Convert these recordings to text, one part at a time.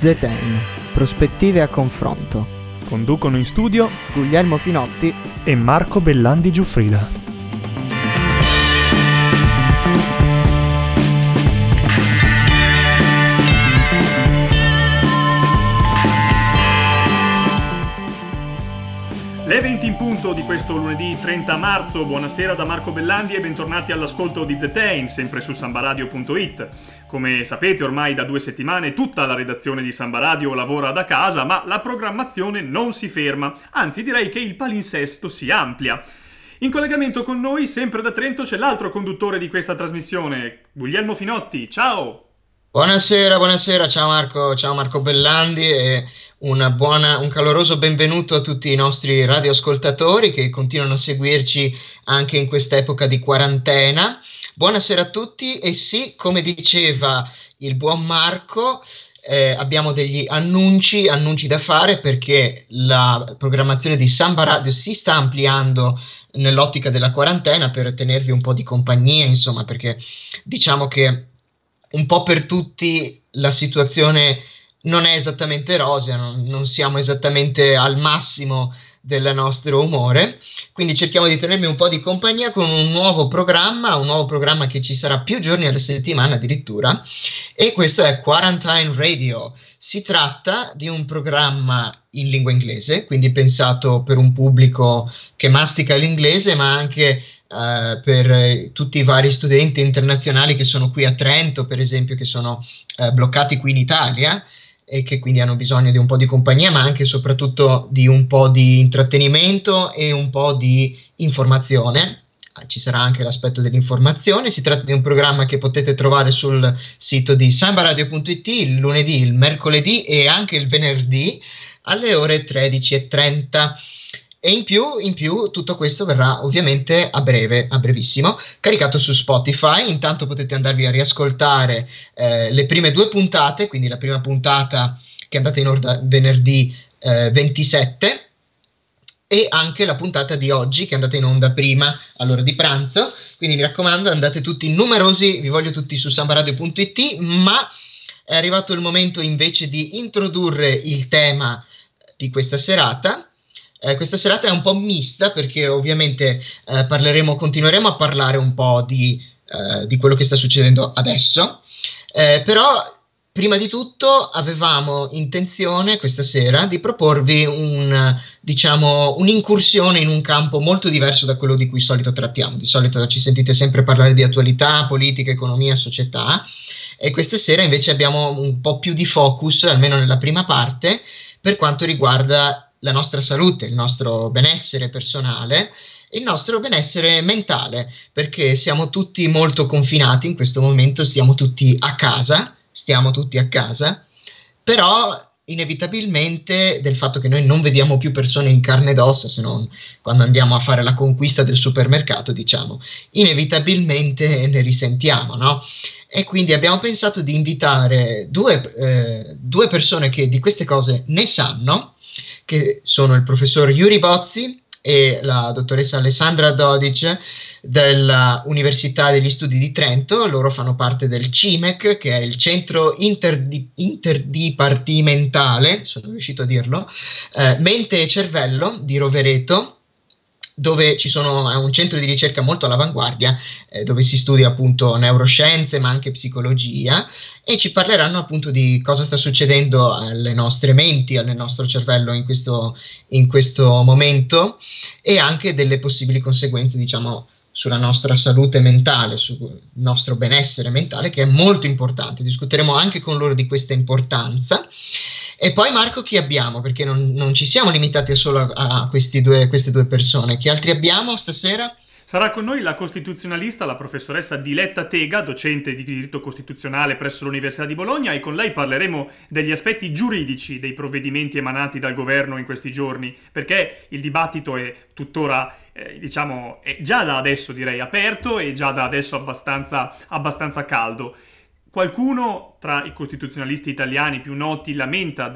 ZN, prospettive a confronto. Conducono in studio Guglielmo Finotti e Marco Bellandi Giuffrida. 20 in punto di questo lunedì 30 marzo, buonasera da Marco Bellandi e bentornati all'ascolto di The Tain, sempre su sambaradio.it. Come sapete ormai da due settimane tutta la redazione di Samba Radio lavora da casa, ma la programmazione non si ferma, anzi direi che il palinsesto si amplia. In collegamento con noi, sempre da Trento, c'è l'altro conduttore di questa trasmissione, Guglielmo Finotti. Ciao! Buonasera, buonasera, ciao Marco, ciao Marco Bellandi e buona, un caloroso benvenuto a tutti i nostri radioascoltatori che continuano a seguirci anche in questa epoca di quarantena. Buonasera a tutti e sì, come diceva il buon Marco, eh, abbiamo degli annunci, annunci da fare perché la programmazione di Samba Radio si sta ampliando nell'ottica della quarantena per tenervi un po' di compagnia, insomma, perché diciamo che un po' per tutti la situazione non è esattamente rosea, non, non siamo esattamente al massimo del nostro umore. Quindi cerchiamo di tenermi un po' di compagnia con un nuovo programma, un nuovo programma che ci sarà più giorni alla settimana addirittura. E questo è Quarantine Radio. Si tratta di un programma in lingua inglese, quindi pensato per un pubblico che mastica l'inglese, ma anche Uh, per tutti i vari studenti internazionali che sono qui a Trento, per esempio, che sono uh, bloccati qui in Italia e che quindi hanno bisogno di un po' di compagnia, ma anche e soprattutto di un po' di intrattenimento e un po' di informazione. Ah, ci sarà anche l'aspetto dell'informazione. Si tratta di un programma che potete trovare sul sito di sambaradio.it il lunedì, il mercoledì e anche il venerdì alle ore 13.30 e in più, in più, tutto questo verrà ovviamente a breve, a brevissimo, caricato su Spotify. Intanto potete andarvi a riascoltare eh, le prime due puntate, quindi la prima puntata che è andata in onda venerdì eh, 27 e anche la puntata di oggi che è andata in onda prima all'ora di pranzo. Quindi mi raccomando, andate tutti numerosi, vi voglio tutti su sambaradio.it, ma è arrivato il momento invece di introdurre il tema di questa serata eh, questa serata è un po' mista perché ovviamente eh, parleremo, continueremo a parlare un po' di, eh, di quello che sta succedendo adesso, eh, però prima di tutto avevamo intenzione questa sera di proporvi un, diciamo, un'incursione in un campo molto diverso da quello di cui solito trattiamo. Di solito ci sentite sempre parlare di attualità, politica, economia, società e questa sera invece abbiamo un po' più di focus, almeno nella prima parte, per quanto riguarda la nostra salute, il nostro benessere personale e il nostro benessere mentale, perché siamo tutti molto confinati in questo momento, stiamo tutti a casa, stiamo tutti a casa, però inevitabilmente del fatto che noi non vediamo più persone in carne ed ossa, se non quando andiamo a fare la conquista del supermercato, diciamo, inevitabilmente ne risentiamo, no? E quindi abbiamo pensato di invitare due, eh, due persone che di queste cose ne sanno, che sono il professor Yuri Bozzi e la dottoressa Alessandra Dodic dell'Università degli Studi di Trento. Loro fanno parte del CIMEC, che è il centro interdi- interdipartimentale, sono riuscito a dirlo, eh, mente e cervello di Rovereto dove ci sono, è un centro di ricerca molto all'avanguardia, eh, dove si studia appunto neuroscienze ma anche psicologia e ci parleranno appunto di cosa sta succedendo alle nostre menti, al nostro cervello in questo, in questo momento e anche delle possibili conseguenze, diciamo, sulla nostra salute mentale, sul nostro benessere mentale, che è molto importante. Discuteremo anche con loro di questa importanza. E poi Marco chi abbiamo? Perché non, non ci siamo limitati solo a, a due, queste due persone. Chi altri abbiamo stasera? Sarà con noi la costituzionalista, la professoressa Diletta Tega, docente di diritto costituzionale presso l'Università di Bologna e con lei parleremo degli aspetti giuridici dei provvedimenti emanati dal governo in questi giorni, perché il dibattito è tuttora, eh, diciamo, è già da adesso direi aperto e già da adesso abbastanza, abbastanza caldo. Qualcuno tra i costituzionalisti italiani più noti lamenta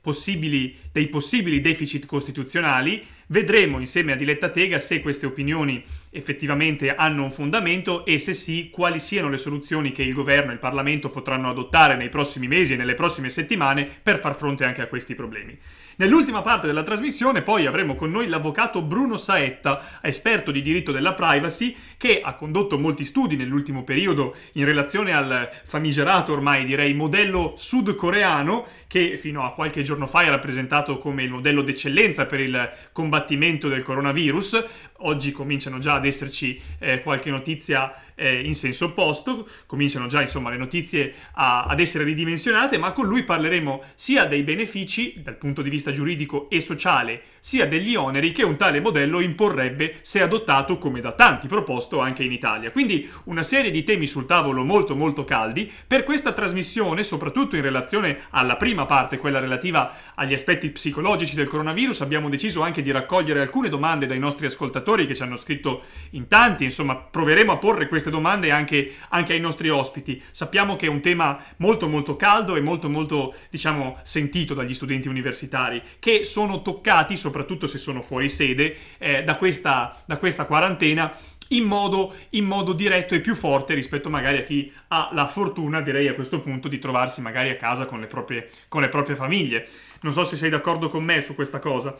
possibili, dei possibili deficit costituzionali. Vedremo insieme a Diletta Tega se queste opinioni effettivamente hanno un fondamento e se sì, quali siano le soluzioni che il governo e il Parlamento potranno adottare nei prossimi mesi e nelle prossime settimane per far fronte anche a questi problemi. Nell'ultima parte della trasmissione poi avremo con noi l'avvocato Bruno Saetta, esperto di diritto della privacy, che ha condotto molti studi nell'ultimo periodo in relazione al famigerato ormai direi modello sudcoreano che fino a qualche giorno fa era rappresentato come il modello d'eccellenza per il combattimento del coronavirus. Oggi cominciano già ad esserci eh, qualche notizia eh, in senso opposto, cominciano già insomma le notizie a, ad essere ridimensionate, ma con lui parleremo sia dei benefici dal punto di vista giuridico e sociale, sia degli oneri che un tale modello imporrebbe se adottato come da tanti proposto anche in Italia. Quindi una serie di temi sul tavolo molto molto caldi. Per questa trasmissione, soprattutto in relazione alla prima parte, quella relativa agli aspetti psicologici del coronavirus, abbiamo deciso anche di raccogliere alcune domande dai nostri ascoltatori che ci hanno scritto in tanti, insomma proveremo a porre queste domande anche, anche ai nostri ospiti. Sappiamo che è un tema molto molto caldo e molto molto diciamo sentito dagli studenti universitari che sono toccati soprattutto se sono fuori sede, eh, da, questa, da questa quarantena in modo, in modo, diretto e più forte rispetto magari a chi ha la fortuna, direi a questo punto, di trovarsi magari a casa con le proprie, con le proprie famiglie. Non so se sei d'accordo con me su questa cosa.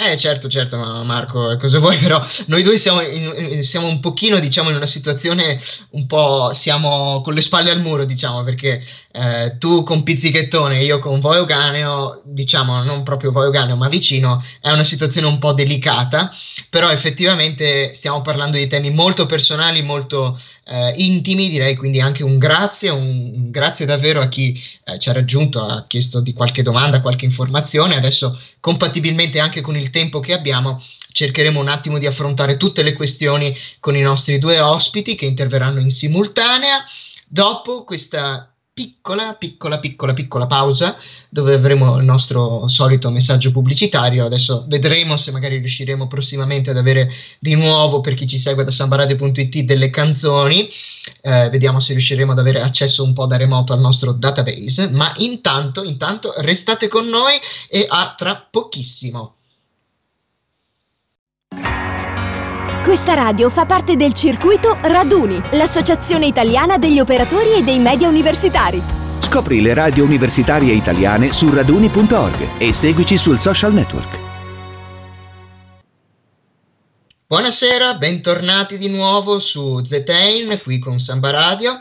Eh certo, certo, ma Marco, cosa vuoi però? Noi due siamo, in, siamo un pochino, diciamo, in una situazione un po', siamo con le spalle al muro, diciamo, perché eh, tu con Pizzichettone io con Voioganeo, diciamo, non proprio Voioganeo, ma vicino, è una situazione un po' delicata, però effettivamente stiamo parlando di temi molto personali, molto eh, intimi, direi quindi anche un grazie, un, un grazie davvero a chi eh, ci ha raggiunto, ha chiesto di qualche domanda, qualche informazione, adesso compatibilmente anche con il tempo che abbiamo cercheremo un attimo di affrontare tutte le questioni con i nostri due ospiti che interverranno in simultanea. Dopo questa piccola, piccola, piccola, piccola pausa dove avremo il nostro solito messaggio pubblicitario. Adesso vedremo se magari riusciremo prossimamente ad avere di nuovo, per chi ci segue da sambaradio.it, delle canzoni. Eh, vediamo se riusciremo ad avere accesso un po' da remoto al nostro database. Ma intanto, intanto restate con noi e a tra pochissimo. Questa radio fa parte del circuito Raduni, l'associazione italiana degli operatori e dei media universitari. Scopri le radio universitarie italiane su raduni.org e seguici sul social network. Buonasera, bentornati di nuovo su Zetain, qui con Samba Radio.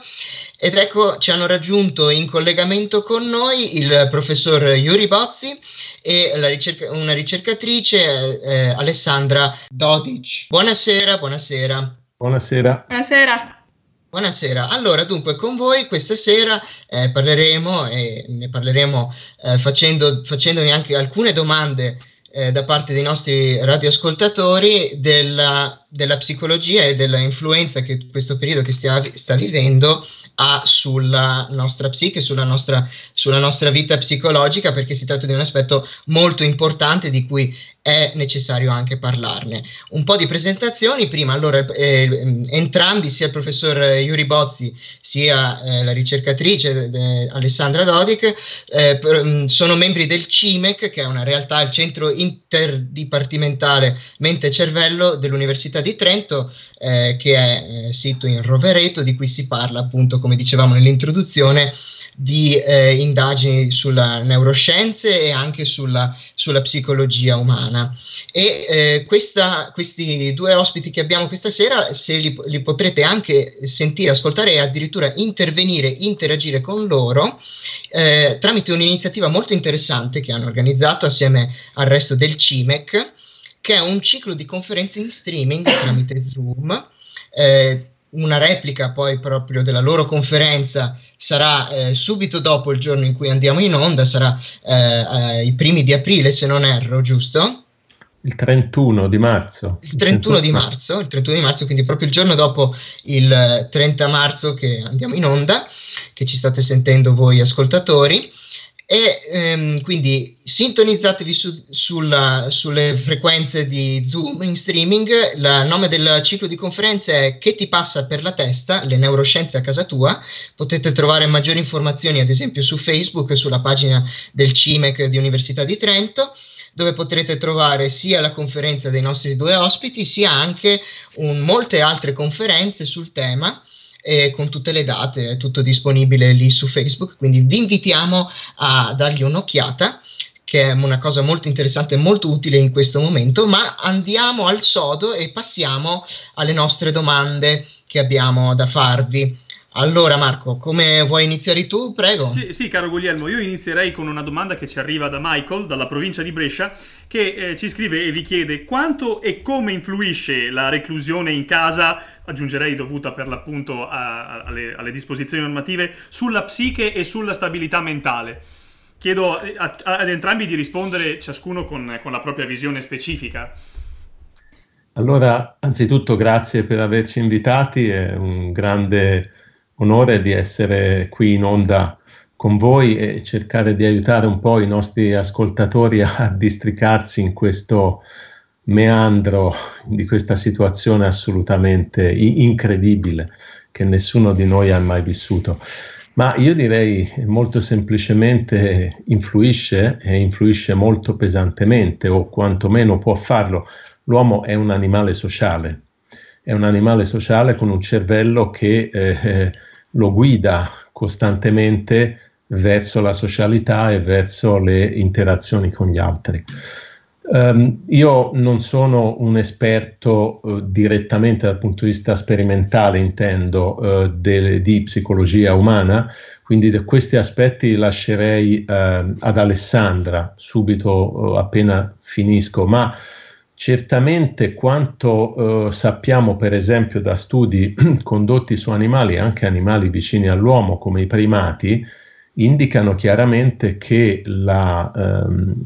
Ed ecco, ci hanno raggiunto in collegamento con noi il professor Yuri Bozzi e ricerca- una ricercatrice, eh, Alessandra Dodic. Buonasera, buonasera. Buonasera. Buonasera. Buonasera, allora dunque con voi questa sera eh, parleremo e ne parleremo eh, facendo, facendovi anche alcune domande eh, da parte dei nostri radioascoltatori della, della psicologia e della influenza che questo periodo che stia, sta vivendo ha sulla nostra psiche, sulla nostra, sulla nostra vita psicologica, perché si tratta di un aspetto molto importante di cui è necessario anche parlarne. Un po' di presentazioni, prima allora eh, entrambi, sia il professor Yuri Bozzi sia eh, la ricercatrice de, Alessandra Dodic, eh, per, mm, sono membri del CIMEC, che è una realtà, il centro interdipartimentale mente-cervello dell'Università di Trento, eh, che è eh, sito in Rovereto, di cui si parla appunto, come dicevamo nell'introduzione, di eh, indagini sulla neuroscienze e anche sulla, sulla psicologia umana. E eh, questa, questi due ospiti che abbiamo questa sera, se li, li, potrete anche sentire, ascoltare e addirittura intervenire, interagire con loro, eh, tramite un'iniziativa molto interessante che hanno organizzato assieme al resto del CIMEC, che è un ciclo di conferenze in streaming tramite Zoom. Eh, una replica poi proprio della loro conferenza sarà eh, subito dopo il giorno in cui andiamo in onda, sarà eh, i primi di aprile se non erro, giusto? Il 31 di marzo. Il 31 di marzo, il 31 di marzo, quindi proprio il giorno dopo il 30 marzo che andiamo in onda, che ci state sentendo voi ascoltatori e ehm, quindi sintonizzatevi su, sulla, sulle frequenze di Zoom in streaming. Il nome del ciclo di conferenze è Che ti passa per la testa? Le neuroscienze a casa tua. Potete trovare maggiori informazioni ad esempio su Facebook, sulla pagina del CIMEC di Università di Trento. dove potrete trovare sia la conferenza dei nostri due ospiti, sia anche un, molte altre conferenze sul tema eh, con tutte le date, è tutto disponibile lì su Facebook, quindi vi invitiamo a dargli un'occhiata che è una cosa molto interessante e molto utile in questo momento, ma andiamo al sodo e passiamo alle nostre domande che abbiamo da farvi. Allora Marco, come vuoi iniziare tu? Prego. Sì, sì, caro Guglielmo, io inizierei con una domanda che ci arriva da Michael, dalla provincia di Brescia, che eh, ci scrive e vi chiede quanto e come influisce la reclusione in casa, aggiungerei dovuta per l'appunto a, a, alle, alle disposizioni normative, sulla psiche e sulla stabilità mentale. Chiedo eh, a, ad entrambi di rispondere ciascuno con, con la propria visione specifica. Allora, anzitutto grazie per averci invitati, è un grande onore di essere qui in onda con voi e cercare di aiutare un po' i nostri ascoltatori a districarsi in questo meandro di questa situazione assolutamente incredibile che nessuno di noi ha mai vissuto. Ma io direi molto semplicemente influisce e influisce molto pesantemente o quantomeno può farlo. L'uomo è un animale sociale, è un animale sociale con un cervello che eh, lo guida costantemente verso la socialità e verso le interazioni con gli altri. Um, io non sono un esperto uh, direttamente dal punto di vista sperimentale, intendo, uh, de, di psicologia umana, quindi di questi aspetti lascerei uh, ad Alessandra subito appena finisco, ma certamente quanto sappiamo per esempio da studi condotti su animali, anche animali vicini all'uomo come i primati, indicano chiaramente che la... Um,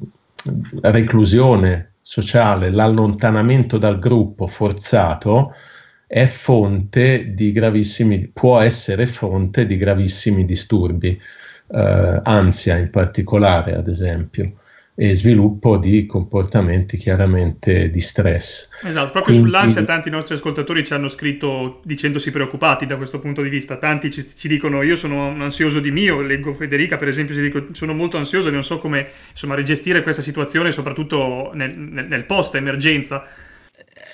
reclusione sociale, l'allontanamento dal gruppo forzato è fonte di gravissimi, può essere fonte di gravissimi disturbi, eh, ansia in particolare, ad esempio e sviluppo di comportamenti chiaramente di stress. Esatto, proprio Quindi... sull'ansia tanti nostri ascoltatori ci hanno scritto dicendosi preoccupati da questo punto di vista. Tanti ci, ci dicono io sono ansioso di mio, leggo Federica per esempio, ci dico sono molto ansioso e non so come insomma, rigestire questa situazione soprattutto nel, nel, nel post emergenza.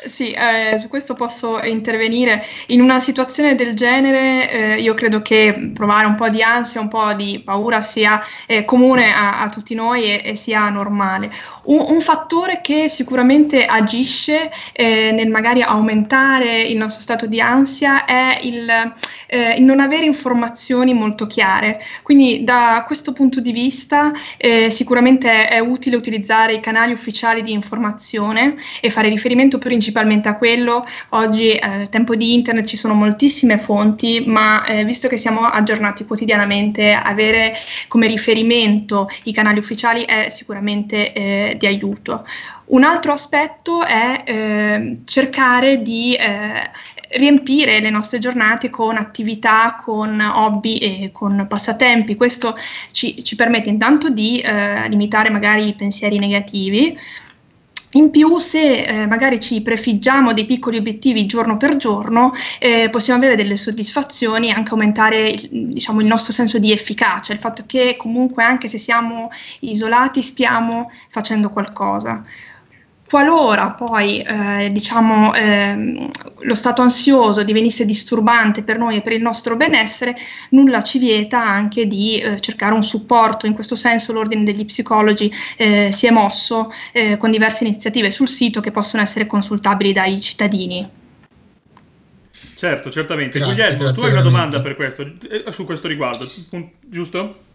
Sì, eh, su questo posso intervenire. In una situazione del genere eh, io credo che provare un po' di ansia, un po' di paura sia eh, comune a, a, tutti noi e, e sia normale. Un, un, fattore che sicuramente agisce eh, nel magari aumentare il nostro stato di ansia è il, eh, non avere informazioni molto chiare. Quindi da questo punto di vista eh, sicuramente è utile utilizzare i canali ufficiali di informazione e fare riferimento principalmente a quello. Oggi eh, tempo di internet ci sono moltissime fonti, ma eh, visto che siamo aggiornati quotidianamente, avere come riferimento i canali ufficiali è sicuramente eh, di aiuto. Un altro aspetto è eh, cercare di eh, riempire le nostre giornate con attività, con hobby e con passatempi. Questo ci, ci permette intanto di eh, limitare magari i pensieri negativi. In più, se eh, magari ci prefiggiamo dei piccoli obiettivi giorno per giorno, eh, possiamo avere delle soddisfazioni e anche aumentare diciamo, il nostro senso di efficacia, il fatto che comunque anche se siamo isolati stiamo facendo qualcosa. Qualora poi eh, diciamo, eh, lo stato ansioso divenisse disturbante per noi e per il nostro benessere, nulla ci vieta anche di eh, cercare un supporto. In questo senso l'Ordine degli Psicologi eh, si è mosso eh, con diverse iniziative sul sito che possono essere consultabili dai cittadini. Certo, certamente. Grazie, Guglielmo, grazie tu hai una domanda per questo, eh, su questo riguardo, giusto?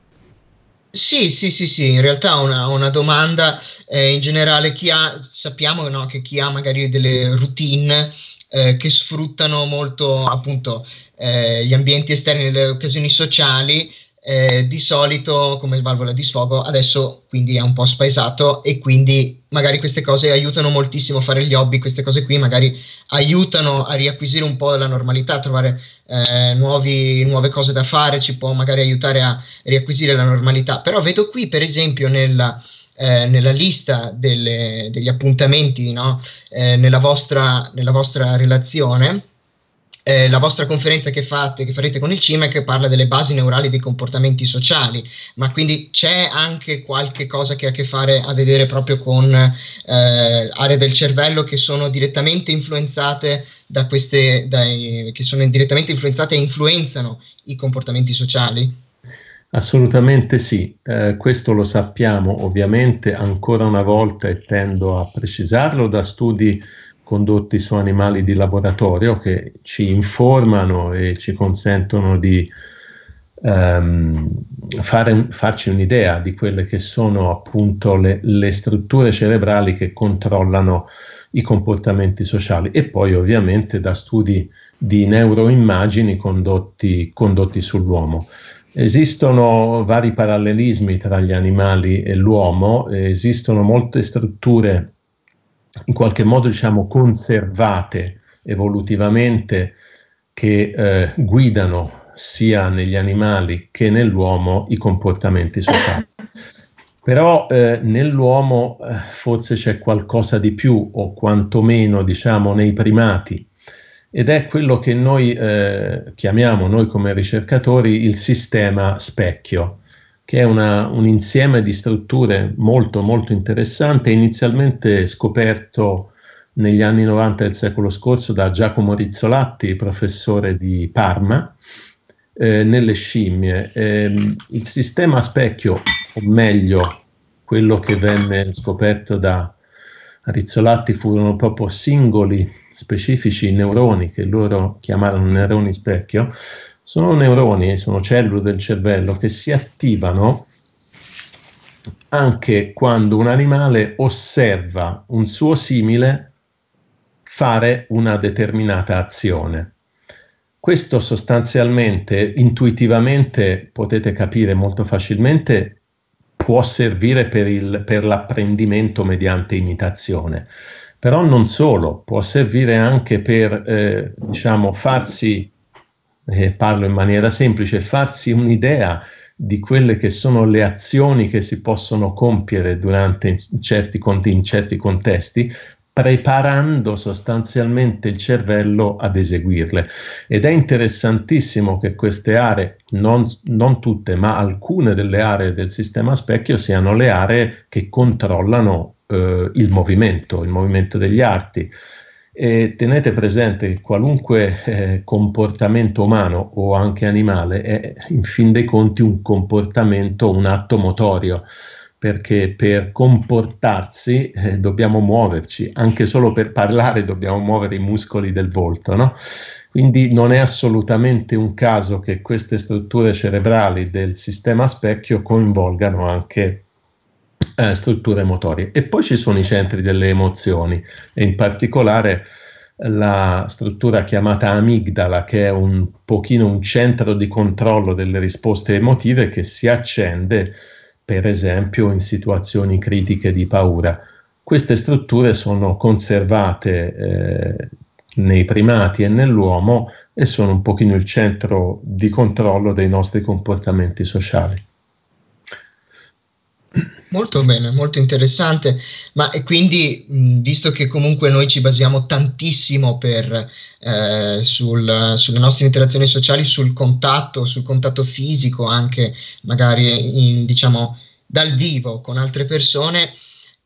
Sì, sì, sì, sì, in realtà una, una domanda eh, in generale, chi ha, sappiamo no, che chi ha magari delle routine eh, che sfruttano molto appunto eh, gli ambienti esterni, le occasioni sociali, eh, di solito come valvola di sfogo adesso quindi è un po' spaesato e quindi magari queste cose aiutano moltissimo a fare gli hobby, queste cose qui magari aiutano a riacquisire un po' la normalità, a trovare eh, nuovi, nuove cose da fare, ci può magari aiutare a riacquisire la normalità. Però vedo qui per esempio nella, eh, nella lista delle, degli appuntamenti no? eh, nella, vostra, nella vostra relazione eh, la vostra conferenza che fate, che farete con il CIMEC parla delle basi neurali dei comportamenti sociali, ma quindi c'è anche qualche cosa che ha a che fare a vedere proprio con eh, aree del cervello che sono direttamente influenzate da queste, dai, che sono direttamente influenzate e influenzano i comportamenti sociali? Assolutamente sì, eh, questo lo sappiamo ovviamente ancora una volta e tendo a precisarlo da studi condotti su animali di laboratorio che ci informano e ci consentono di um, fare, farci un'idea di quelle che sono appunto le, le strutture cerebrali che controllano i comportamenti sociali e poi ovviamente da studi di neuroimmagini condotti, condotti sull'uomo. Esistono vari parallelismi tra gli animali e l'uomo, esistono molte strutture in qualche modo diciamo conservate evolutivamente che eh, guidano sia negli animali che nell'uomo i comportamenti sociali. Però eh, nell'uomo eh, forse c'è qualcosa di più, o quantomeno diciamo nei primati, ed è quello che noi eh, chiamiamo, noi come ricercatori, il sistema specchio, che è una, un insieme di strutture molto molto interessante, inizialmente scoperto negli anni 90 del secolo scorso da Giacomo Rizzolatti, professore di Parma, eh, nelle scimmie. Eh, il sistema specchio, o meglio, quello che venne scoperto da Rizzolatti furono proprio singoli specifici neuroni che loro chiamarono neuroni specchio, sono neuroni, sono cellule del cervello che si attivano anche quando un animale osserva un suo simile fare una determinata azione. Questo sostanzialmente, intuitivamente, potete capire molto facilmente, può servire per, il, per l'apprendimento mediante imitazione però non solo, può servire anche per, eh, diciamo, farsi, eh, parlo in maniera semplice, farsi un'idea di quelle che sono le azioni che si possono compiere durante certi, in certi contesti, preparando sostanzialmente il cervello ad eseguirle. Ed è interessantissimo che queste aree, non, non, tutte, ma alcune delle aree del sistema specchio siano le aree che controllano eh, il movimento, il movimento degli arti. E tenete presente che qualunque eh, comportamento umano o anche animale è in fin dei conti un comportamento, un atto motorio, perché per comportarsi eh, dobbiamo muoverci, anche solo per parlare dobbiamo muovere i muscoli del volto, no? Quindi non è assolutamente un caso che queste strutture cerebrali del sistema specchio coinvolgano anche eh, strutture motorie. E poi ci sono i centri delle emozioni e in particolare la struttura chiamata amigdala, che è un pochino un centro di controllo delle risposte emotive che si accende, per esempio, in situazioni critiche di paura. Queste strutture sono conservate eh, nei primati e nell'uomo e sono un pochino il centro di controllo dei nostri comportamenti sociali. Molto bene, molto interessante, ma e quindi mh, visto che comunque noi ci basiamo tantissimo per, eh, sul, sulle nostre interazioni sociali, sul contatto, sul contatto fisico, anche magari in, diciamo dal vivo con altre persone,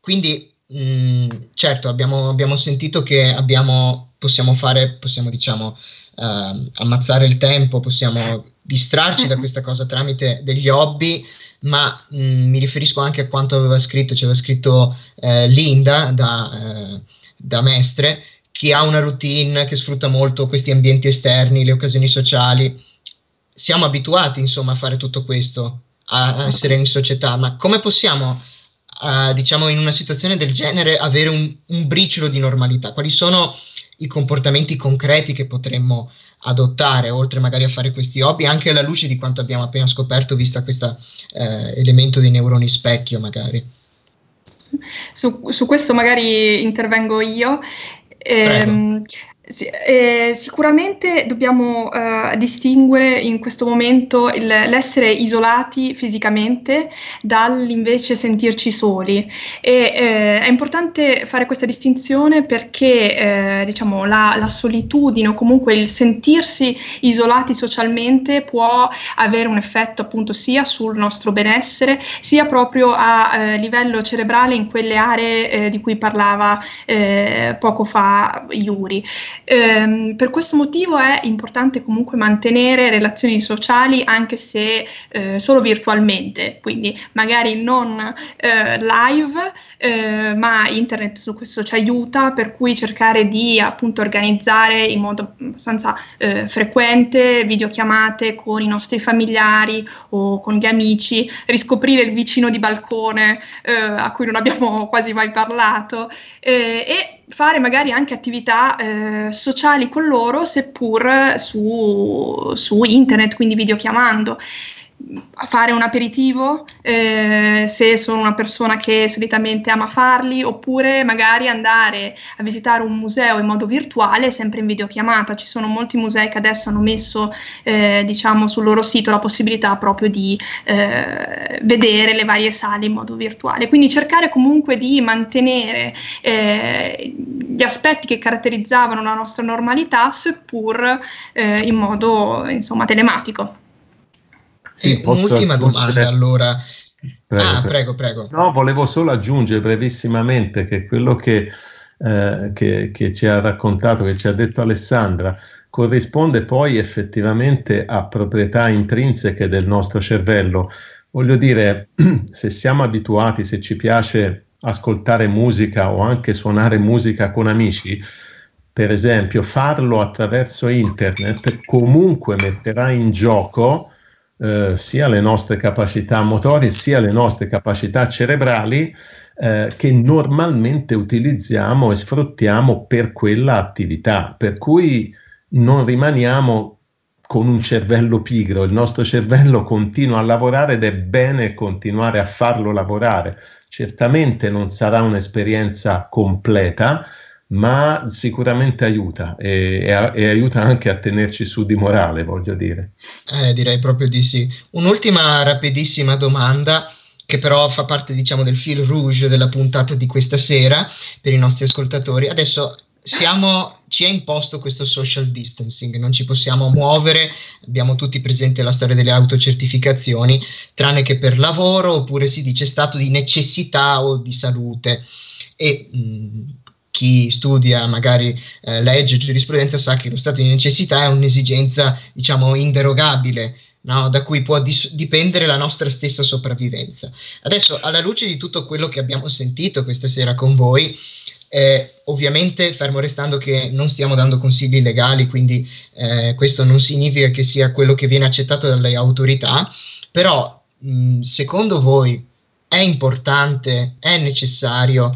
quindi mh, certo abbiamo, abbiamo, sentito che abbiamo, possiamo fare, possiamo diciamo eh, ammazzare il tempo, possiamo distrarci da questa cosa tramite degli hobby ma mh, mm, mi riferisco anche a quanto aveva scritto, ci aveva scritto eh, Linda da, eh, da Mestre, che ha una routine che sfrutta molto questi ambienti esterni, le occasioni sociali. Siamo abituati, insomma, a fare tutto questo, a, a essere in società, ma come possiamo, uh, diciamo, in una situazione del genere avere un, un briciolo di normalità? Quali sono i comportamenti concreti che potremmo adottare, oltre magari a fare questi hobby, anche alla luce di quanto abbiamo appena scoperto, vista questo eh, elemento di neuroni specchio magari. Su, su questo magari intervengo io. Ehm, Sì, eh, sicuramente dobbiamo eh, distinguere in questo momento il, l'essere isolati fisicamente dall'invece sentirci soli e eh, è importante fare questa distinzione perché eh, diciamo, la, la, solitudine o comunque il sentirsi isolati socialmente può avere un effetto appunto sia sul nostro benessere sia proprio a eh, livello cerebrale in quelle aree eh, di cui parlava poco fa Yuri. Ehm, per questo motivo è importante comunque mantenere relazioni sociali anche se eh, solo virtualmente, quindi magari non eh, live, eh, ma internet su questo ci aiuta, per cui cercare di appunto organizzare in modo abbastanza eh, frequente videochiamate con i nostri familiari o con gli amici, riscoprire il vicino di balcone eh, a cui non abbiamo quasi mai parlato eh, e fare magari anche attività eh, sociali con loro, seppur su, su internet, quindi videochiamando fare un aperitivo eh, se sono una persona che solitamente ama farli oppure magari andare a visitare un museo in modo virtuale sempre in videochiamata. Ci sono molti musei che adesso hanno messo eh, diciamo sul loro sito la possibilità proprio di eh, vedere le varie sale in modo virtuale. Quindi cercare comunque di mantenere eh, gli aspetti che caratterizzavano la nostra normalità seppur eh, in modo insomma telematico sì, un'ultima domanda allora. Prego, ah, prego, prego. No, volevo solo aggiungere brevissimamente che quello che, eh, che, che, ci ha raccontato, che ci ha detto Alessandra, corrisponde poi effettivamente a proprietà intrinseche del nostro cervello. Voglio dire, se siamo abituati, se ci piace ascoltare musica o anche suonare musica con amici, per esempio, farlo attraverso internet comunque metterà in gioco eh, sia le nostre capacità motorie sia le nostre capacità cerebrali eh, che normalmente utilizziamo e sfruttiamo per quella attività, per cui non rimaniamo con un cervello pigro, il nostro cervello continua a lavorare ed è bene continuare a farlo lavorare. Certamente non sarà un'esperienza completa, ma sicuramente aiuta e, e, e, aiuta anche a tenerci su di morale, voglio dire. Eh, direi proprio di sì. Un'ultima rapidissima domanda che però fa parte, diciamo, del fil rouge della puntata di questa sera per i nostri ascoltatori. Adesso siamo, ci è imposto questo social distancing, non ci possiamo muovere, abbiamo tutti presente la storia delle autocertificazioni, tranne che per lavoro oppure si dice stato di necessità o di salute. E mh, chi studia magari eh, legge giurisprudenza sa che lo stato di necessità è un'esigenza, diciamo, inderogabile, no? da cui può dis- dipendere la nostra stessa sopravvivenza. Adesso, alla luce di tutto quello che abbiamo sentito questa sera con voi, eh, ovviamente, fermo restando che non stiamo dando consigli legali, quindi eh, questo non significa che sia quello che viene accettato dalle autorità, però mh, secondo voi è importante, è necessario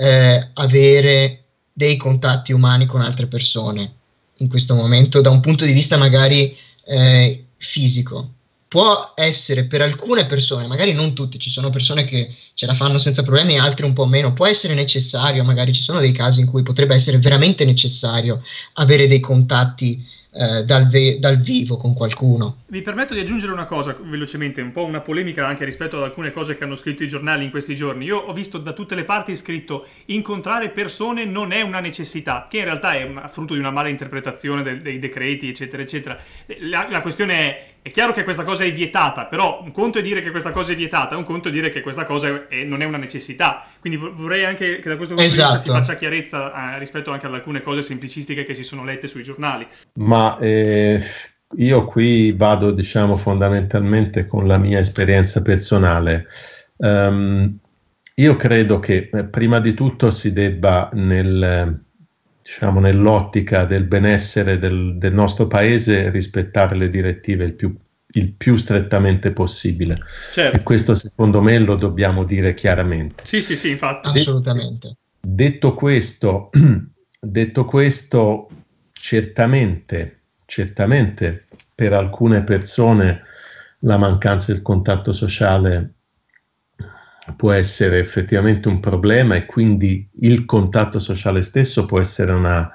eh, avere dei contatti umani con altre persone in questo momento da un punto di vista magari eh, fisico. Può essere per alcune persone, magari non tutte, ci sono persone che ce la fanno senza problemi, altre un po' meno, può essere necessario, magari ci sono dei casi in cui potrebbe essere veramente necessario avere dei contatti eh, dal, ve- dal, vivo con qualcuno. Mi permetto di aggiungere una cosa velocemente, un po' una polemica anche rispetto ad alcune cose che hanno scritto i giornali in questi giorni. Io ho visto da tutte le parti scritto incontrare persone non è una necessità, che in realtà è frutto di una mala interpretazione de- dei decreti, eccetera, eccetera. La, la questione è è chiaro che questa cosa è vietata, però un conto è dire che questa cosa è vietata, un conto è dire che questa cosa è, non è una necessità. Quindi vorrei anche che da questo punto esatto. di vista si faccia chiarezza eh, rispetto anche ad alcune cose semplicistiche che si sono lette sui giornali. Ma eh, io qui vado, diciamo, fondamentalmente con la mia esperienza personale. Um, io credo che eh, prima di tutto si debba nel diciamo, nell'ottica del benessere del, del, nostro paese, rispettare le direttive il più, il più strettamente possibile. Certo. E questo secondo me lo dobbiamo dire chiaramente. Sì, sì, sì, infatti. Assolutamente. Detto questo, detto questo certamente, certamente per alcune persone la mancanza del contatto sociale può essere effettivamente un problema e quindi il contatto sociale stesso può essere una,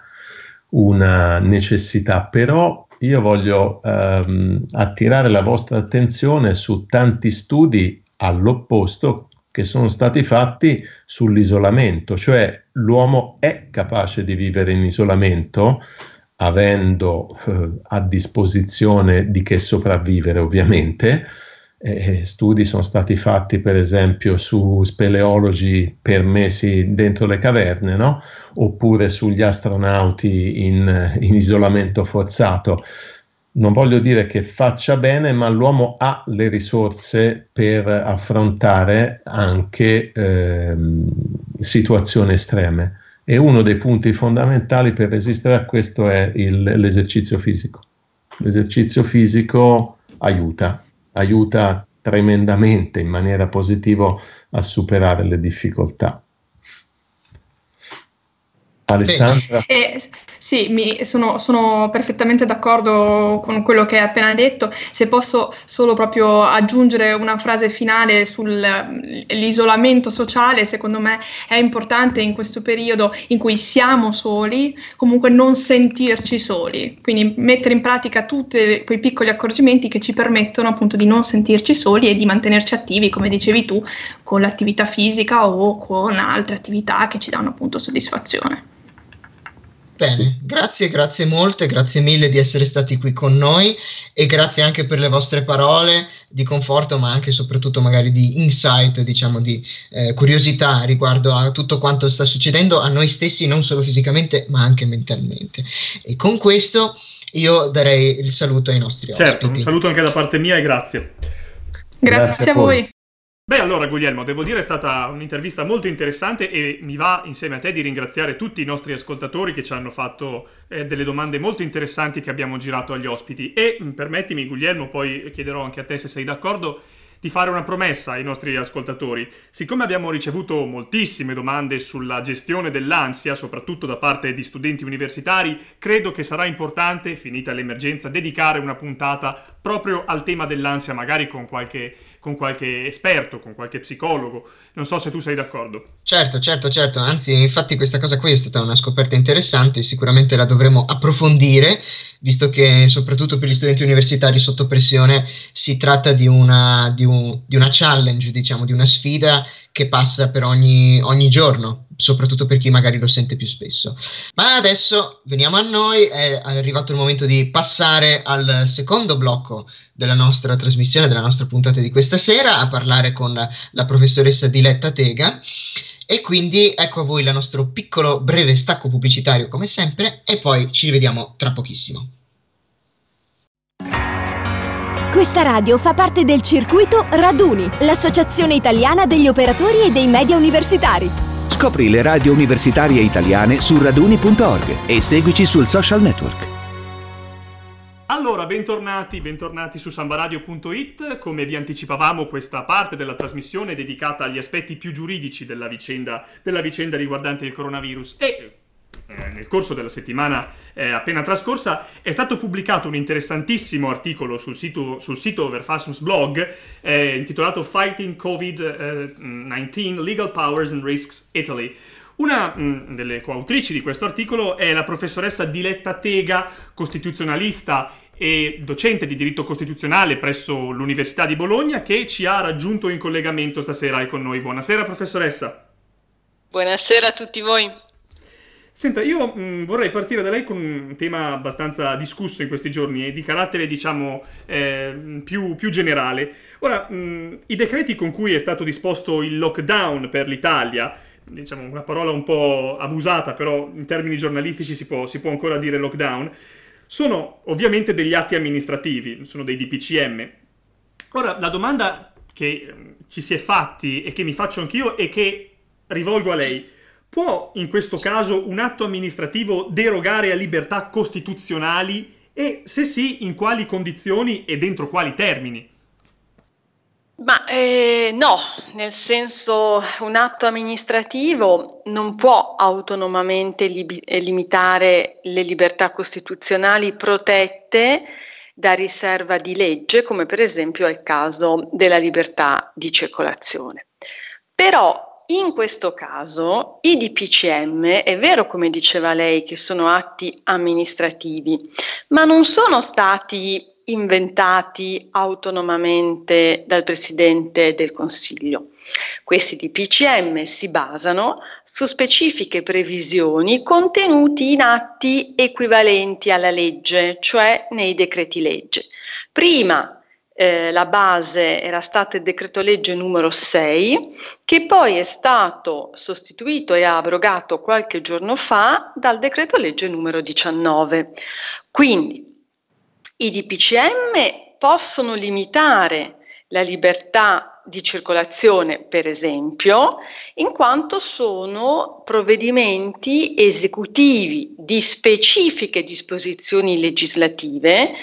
una necessità, però io voglio ehm, attirare la vostra attenzione su tanti studi all'opposto che sono stati fatti sull'isolamento, cioè l'uomo è capace di vivere in isolamento avendo eh, a disposizione di che sopravvivere ovviamente. Eh, studi sono stati fatti per esempio su speleologi per mesi dentro le caverne, no? oppure sugli astronauti in, in isolamento forzato non voglio dire che faccia bene, ma l'uomo ha le risorse per affrontare anche ehm, situazioni estreme. E uno dei punti fondamentali per resistere a questo è il, l'esercizio fisico. L'esercizio fisico aiuta, aiuta tremendamente in maniera positiva a superare le difficoltà. Alessandra? Eh, sì, mi, sono, sono, perfettamente d'accordo con quello che hai appena detto. Se posso solo proprio aggiungere una frase finale sull'isolamento sociale, secondo me è importante in questo periodo in cui siamo soli, comunque non sentirci soli. Quindi mettere in pratica tutti quei piccoli accorgimenti che ci permettono appunto di non sentirci soli e di mantenerci attivi, come dicevi tu, con l'attività fisica o con altre attività che ci danno appunto soddisfazione. Bene, grazie, grazie molte, grazie mille di essere stati qui con noi e grazie anche per le vostre parole di conforto, ma anche e soprattutto magari di insight, diciamo di eh, curiosità riguardo a tutto quanto sta succedendo a noi stessi, non solo fisicamente, ma anche mentalmente. E con questo io darei il saluto ai nostri certo, ospiti. un saluto anche da parte mia e grazie. Grazie, grazie a voi. Beh, allora Guglielmo, devo dire è stata un'intervista molto interessante e mi va insieme a te di ringraziare tutti i nostri ascoltatori che ci hanno fatto eh, delle domande molto interessanti che abbiamo girato agli ospiti. E mm, permettimi, Guglielmo, poi chiederò anche a te se sei d'accordo, di fare una promessa ai nostri ascoltatori. Siccome abbiamo ricevuto moltissime domande sulla gestione dell'ansia, soprattutto da parte di studenti universitari, credo che sarà importante, finita l'emergenza, dedicare una puntata proprio al tema dell'ansia, magari con qualche, con qualche esperto, con qualche psicologo. Non so se tu sei d'accordo. Certo, certo, certo. Anzi, infatti questa cosa qui è stata una scoperta interessante, sicuramente la dovremo approfondire visto che soprattutto per gli studenti universitari sotto pressione si tratta di una, di un, di una challenge, diciamo, di una sfida che passa per ogni, ogni, giorno, soprattutto per chi magari lo sente più spesso. Ma adesso veniamo a noi, è arrivato il momento di passare al secondo blocco della nostra trasmissione, della nostra puntata di questa sera, a parlare con la professoressa Diletta Tega. E quindi ecco a voi il nostro piccolo breve stacco pubblicitario come sempre e poi ci rivediamo tra pochissimo. Questa radio fa parte del circuito Raduni, l'associazione italiana degli operatori e dei media universitari. Scopri le radio universitarie italiane su raduni.org e seguici sul social network. Allora, bentornati, bentornati su sambaradio.it. Come vi anticipavamo, questa parte della trasmissione è dedicata agli aspetti più giuridici della vicenda, della vicenda riguardante il coronavirus. E eh, nel corso della settimana eh, appena trascorsa è stato pubblicato un interessantissimo articolo sul sito, sul sito Verfassums blog eh, intitolato Fighting COVID-19 Legal Powers and Risks Italy una mh, mm, delle coautrici di questo articolo è la professoressa Diletta Tega, costituzionalista e docente di diritto costituzionale presso l'Università di Bologna, che ci ha raggiunto in collegamento stasera e con noi. Buonasera professoressa. Buonasera a tutti voi. Senta, io mh, mm, vorrei partire da lei con un tema abbastanza discusso in questi giorni e di carattere, diciamo, eh, più, più, generale. Ora, mh, mm, i decreti con cui è stato disposto il lockdown per l'Italia diciamo una parola un po' abusata, però in termini giornalistici si può, si può ancora dire lockdown, sono ovviamente degli atti amministrativi, sono dei DPCM. Ora, la domanda che ehm, ci si è fatti e che mi faccio anch'io e che rivolgo a lei, può in questo caso un atto amministrativo derogare a libertà costituzionali e se sì, in quali condizioni e dentro quali termini? Ma eh, no, nel senso un atto amministrativo non può autonomamente li- eh, limitare le libertà costituzionali protette da riserva di legge, come per esempio è il caso della libertà di circolazione. Però in questo caso i DPCM, è vero come diceva lei che sono atti amministrativi, ma non sono stati inventati autonomamente dal Presidente del Consiglio. Questi DPCM si basano su specifiche previsioni contenuti in atti equivalenti alla legge, cioè nei decreti legge. Prima eh, la base era stata il decreto legge numero 6, che poi è stato sostituito e abrogato qualche giorno fa dal decreto legge numero 19. Quindi i DPCM possono limitare la libertà di circolazione, per esempio, in quanto sono provvedimenti esecutivi di specifiche disposizioni legislative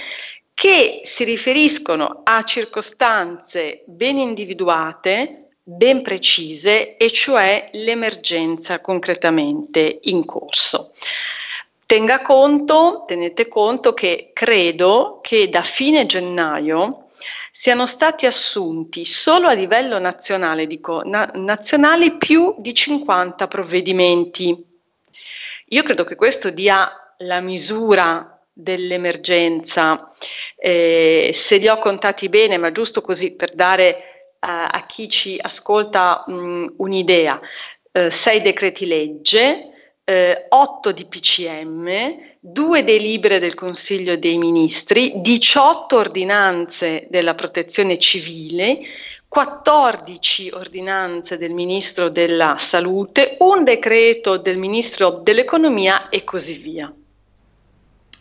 che si riferiscono a circostanze ben individuate, ben precise, e cioè l'emergenza concretamente in corso. Tenga conto, tenete conto che credo che da fine gennaio siano stati assunti solo a livello nazionale, dico, na- nazionali più di 50 provvedimenti. Io credo che questo dia la misura dell'emergenza. Eh, se li ho contati bene, ma giusto così per dare a, a chi ci ascolta mh, un'idea, eh, sei decreti legge, eh, 8 di PCM, 2 delibere del Consiglio dei Ministri, 18 ordinanze della protezione civile, 14 ordinanze del Ministro della Salute, un decreto del Ministro dell'Economia e così via.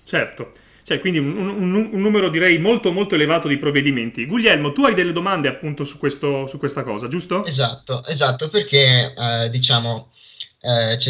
Certo. Cioè, quindi un, un, un, numero direi molto molto elevato di provvedimenti. Guglielmo, tu hai delle domande appunto su, questo, su questa cosa, giusto? Esatto, esatto, perché eh, diciamo eh, c'è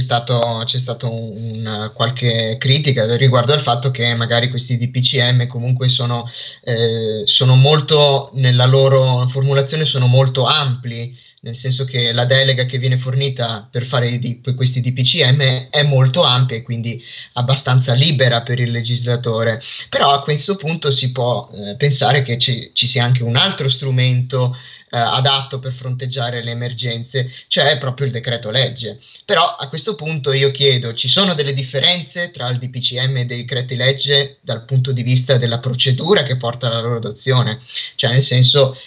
un, qualche critica riguardo al fatto che magari questi DPCM comunque sono, eh, sono molto, nella loro formulazione sono molto ampli, nel senso che la delega che viene fornita per fare di, per questi DPCM è molto ampia e quindi abbastanza libera per il legislatore. Però a questo punto si può eh, pensare che ci, ci sia anche un altro strumento adatto per fronteggiare le emergenze, cioè proprio il decreto legge. Però a questo punto io chiedo, ci sono delle differenze tra il DPCM e i decreti legge dal punto di vista della procedura che porta alla loro adozione? Cioè nel senso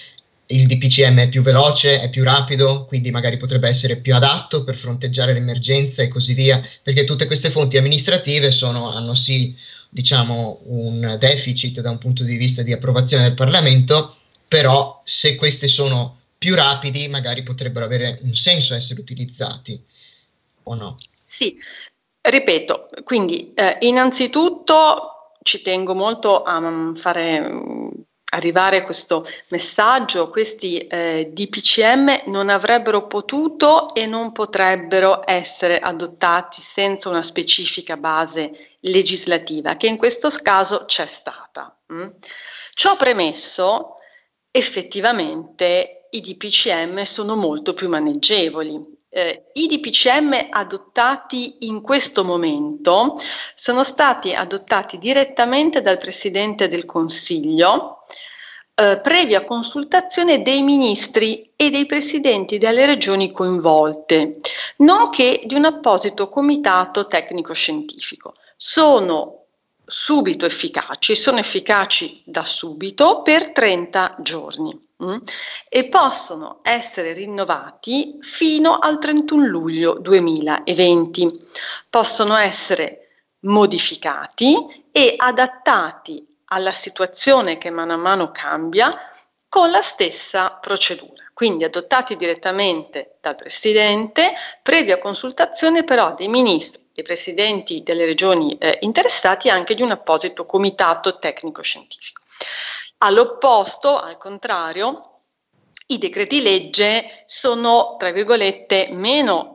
il DPCM è più veloce, è più rapido, quindi magari potrebbe essere più adatto per fronteggiare l'emergenza e così via, perché tutte queste fonti amministrative sono, hanno sì diciamo un deficit da un punto di vista di approvazione del Parlamento, però se queste sono più rapidi magari potrebbero avere un senso essere utilizzati o no? Sì, ripeto, quindi eh, innanzitutto ci tengo molto a um, fare um, arrivare questo messaggio, questi eh, DPCM non avrebbero potuto e non potrebbero essere adottati senza una specifica base legislativa, che in questo caso c'è stata. Mm? Ciò premesso, effettivamente i DPCM sono molto più maneggevoli. Eh, I DPCM adottati in questo momento sono stati adottati direttamente dal Presidente del Consiglio, eh, previa consultazione dei ministri e dei presidenti delle regioni coinvolte, nonché di un apposito comitato tecnico-scientifico. Sono subito efficaci, sono efficaci da subito per 30 giorni mh, mm, e possono essere rinnovati fino al 31 luglio 2020. Possono essere modificati e adattati alla situazione che mano a mano cambia con la stessa procedura. Quindi adottati direttamente dal Presidente, previa consultazione però dei ministri dei presidenti delle regioni eh, interessati e anche di un apposito comitato tecnico-scientifico. All'opposto, al contrario, i decreti legge sono, tra virgolette, meno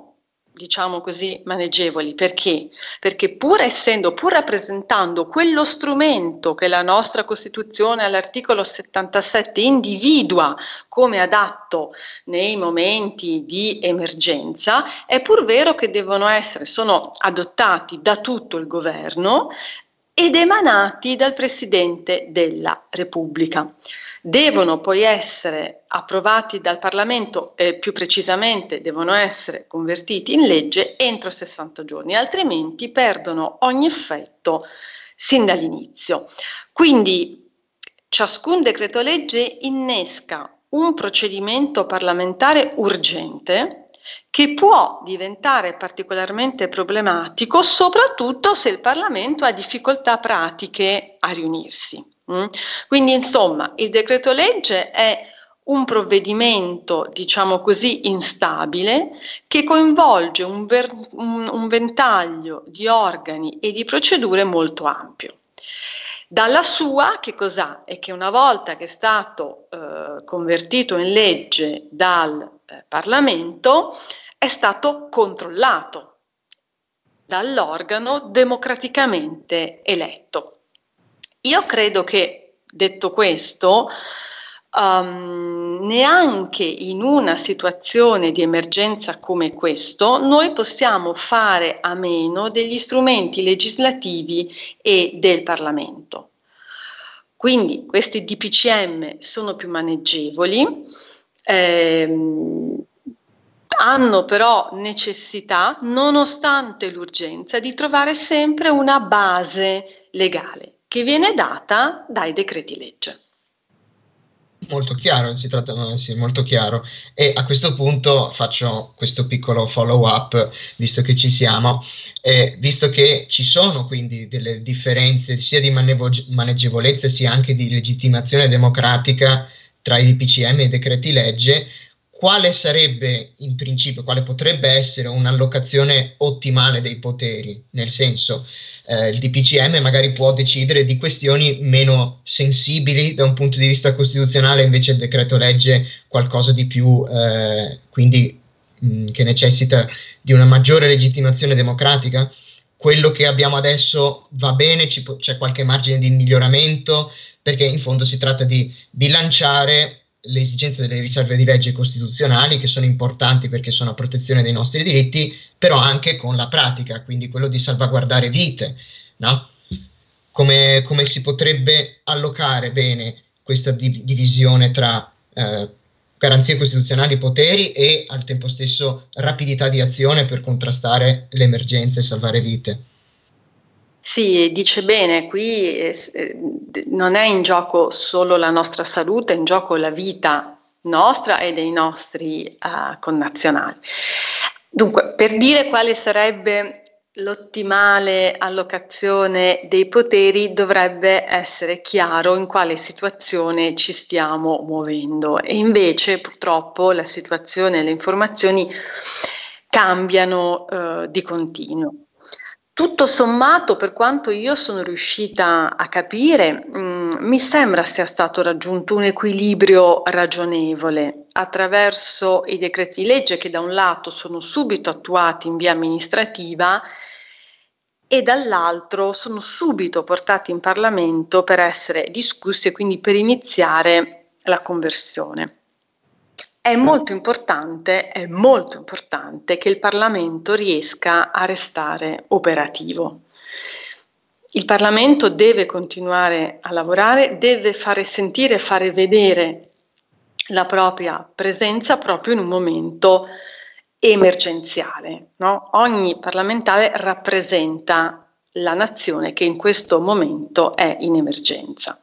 diciamo così, maneggevoli. Perché? Perché pur essendo, pur rappresentando quello strumento che la nostra Costituzione all'articolo 77 individua come adatto nei momenti di emergenza, è pur vero che devono essere, sono adottati da tutto il governo ed emanati dal Presidente della Repubblica. Devono poi essere approvati dal Parlamento, eh, più precisamente devono essere convertiti in legge entro 60 giorni, altrimenti perdono ogni effetto sin dall'inizio. Quindi ciascun decreto legge innesca un procedimento parlamentare urgente che può diventare particolarmente problematico soprattutto se il Parlamento ha difficoltà pratiche a riunirsi. Mm? Quindi insomma il decreto legge è un provvedimento, diciamo così, instabile che coinvolge un, ver- un, ventaglio di organi e di procedure molto ampio. Dalla sua, che cos'ha? È che una volta che è stato eh, convertito in legge dal eh, Parlamento, è stato controllato dall'organo democraticamente eletto. Io credo che, detto questo, um, neanche in una situazione di emergenza come questo noi possiamo fare a meno degli strumenti legislativi e del Parlamento. Quindi questi DPCM sono più maneggevoli, ehm, hanno però necessità, nonostante l'urgenza, di trovare sempre una base legale che viene data dai decreti legge molto chiaro, si tratta di sì, molto chiaro. E a questo punto faccio questo piccolo follow up, visto che ci siamo, eh, visto che ci sono quindi delle differenze sia di maneggevolezza sia anche di legittimazione democratica tra i DPCM e i decreti legge, quale sarebbe in principio, quale potrebbe essere un'allocazione ottimale dei poteri? Nel senso, eh, il DPCM magari può decidere di questioni meno sensibili da un punto di vista costituzionale, invece il decreto legge qualcosa di più, eh, quindi mh, che necessita di una maggiore legittimazione democratica. Quello che abbiamo adesso va bene, po- c'è qualche margine di miglioramento, perché in fondo si tratta di bilanciare le esigenze delle riserve di legge costituzionali che sono importanti perché sono a protezione dei nostri diritti, però anche con la pratica, quindi quello di salvaguardare vite, no? come, come, si potrebbe allocare bene questa div- divisione tra eh, garanzie costituzionali, poteri e al tempo stesso rapidità di azione per contrastare le emergenze e salvare vite. Sì, dice bene, qui eh, eh non è in gioco solo la nostra salute, è in gioco la vita nostra e dei nostri uh, connazionali. Dunque, per dire quale sarebbe l'ottimale allocazione dei poteri dovrebbe essere chiaro in quale situazione ci stiamo muovendo e invece purtroppo la situazione e le informazioni cambiano uh, di continuo. Tutto sommato, per quanto io sono riuscita a capire, mh, mm, mi sembra sia stato raggiunto un equilibrio ragionevole attraverso i decreti legge che da un lato sono subito attuati in via amministrativa e dall'altro sono subito portati in Parlamento per essere discussi e quindi per iniziare la conversione. È molto importante, è molto importante che il Parlamento riesca a restare operativo. Il Parlamento deve continuare a lavorare, deve fare sentire fare vedere la propria presenza proprio in un momento emergenziale. No? Ogni parlamentare rappresenta la nazione che in questo momento è in emergenza.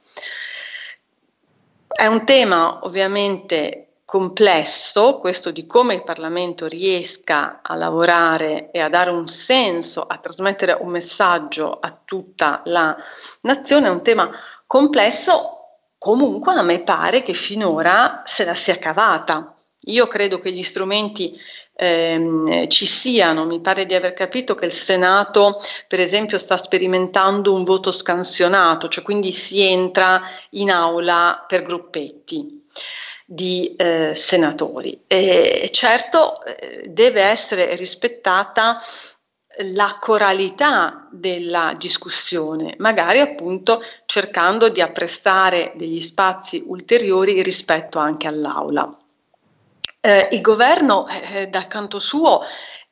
È un tema ovviamente complesso, questo di come il Parlamento riesca a lavorare e a dare un senso, a trasmettere un messaggio a tutta la nazione, è un tema complesso, comunque a me pare che finora se la sia cavata. Io credo che gli strumenti ehm, ci siano, mi pare di aver capito che il Senato per esempio sta sperimentando un voto scansionato, cioè quindi si entra in aula per gruppetti di eh, senatori. E certo eh, deve essere rispettata la coralità della discussione, magari appunto cercando di apprestare degli spazi ulteriori rispetto anche all'aula. Eh, il governo eh, dal canto suo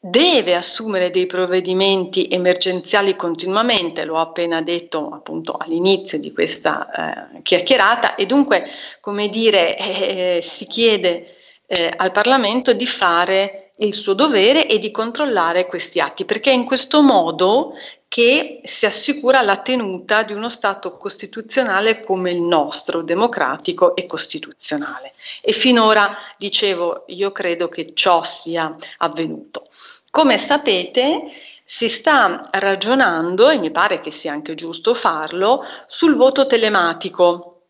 deve assumere dei provvedimenti emergenziali continuamente, l'ho appena detto appunto all'inizio di questa eh, chiacchierata e dunque, come dire, eh, si chiede eh, al Parlamento di fare il suo dovere e di controllare questi atti, perché è in questo modo che si assicura la tenuta di uno Stato costituzionale come il nostro, democratico e costituzionale. E finora, dicevo, io credo che ciò sia avvenuto. Come sapete, si sta ragionando, e mi pare che sia anche giusto farlo, sul voto telematico,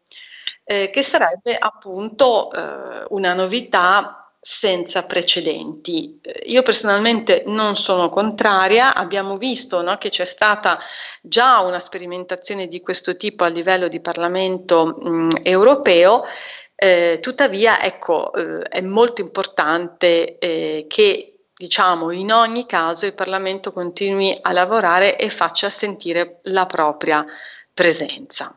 eh, che sarebbe appunto eh, una novità senza precedenti. Eh, io personalmente non sono contraria, abbiamo visto no, che c'è stata già una sperimentazione di questo tipo a livello di Parlamento mh, europeo, eh, tuttavia ecco, eh, è molto importante eh, che diciamo in ogni caso il Parlamento continui a lavorare e faccia sentire la propria presenza.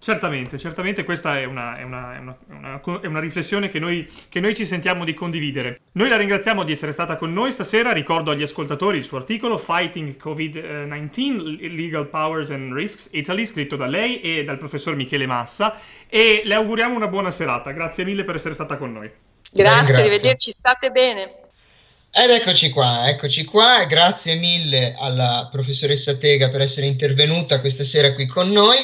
Certamente, certamente questa è una, è una, è una, è una riflessione che noi, che noi, ci sentiamo di condividere. Noi la ringraziamo di essere stata con noi stasera, ricordo agli ascoltatori il suo articolo Fighting COVID-19, Legal Powers and Risks Italy, scritto da lei e dal professor Michele Massa e le auguriamo una buona serata. Grazie mille per essere stata con noi. Grazie, arrivederci, state bene. Ed eccoci qua, eccoci qua, grazie mille alla professoressa Tega per essere intervenuta questa sera qui con noi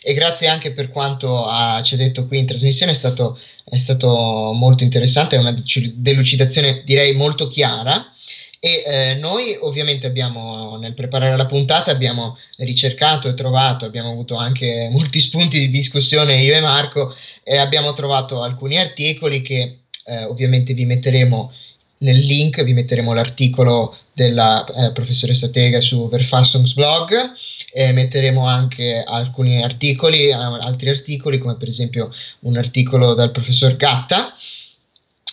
e grazie anche per quanto ha, ci ha detto qui in trasmissione, è stato, è stato molto interessante, è una delucidazione direi molto chiara. E eh, noi ovviamente abbiamo, nel preparare la puntata, abbiamo ricercato e trovato, abbiamo avuto anche molti spunti di discussione io e Marco e abbiamo trovato alcuni articoli che eh, ovviamente vi metteremo nel link, vi metteremo l'articolo della eh, professoressa Tega su Verfassungsblog e metteremo anche alcuni articoli, altri articoli come per esempio un articolo dal professor Gatta,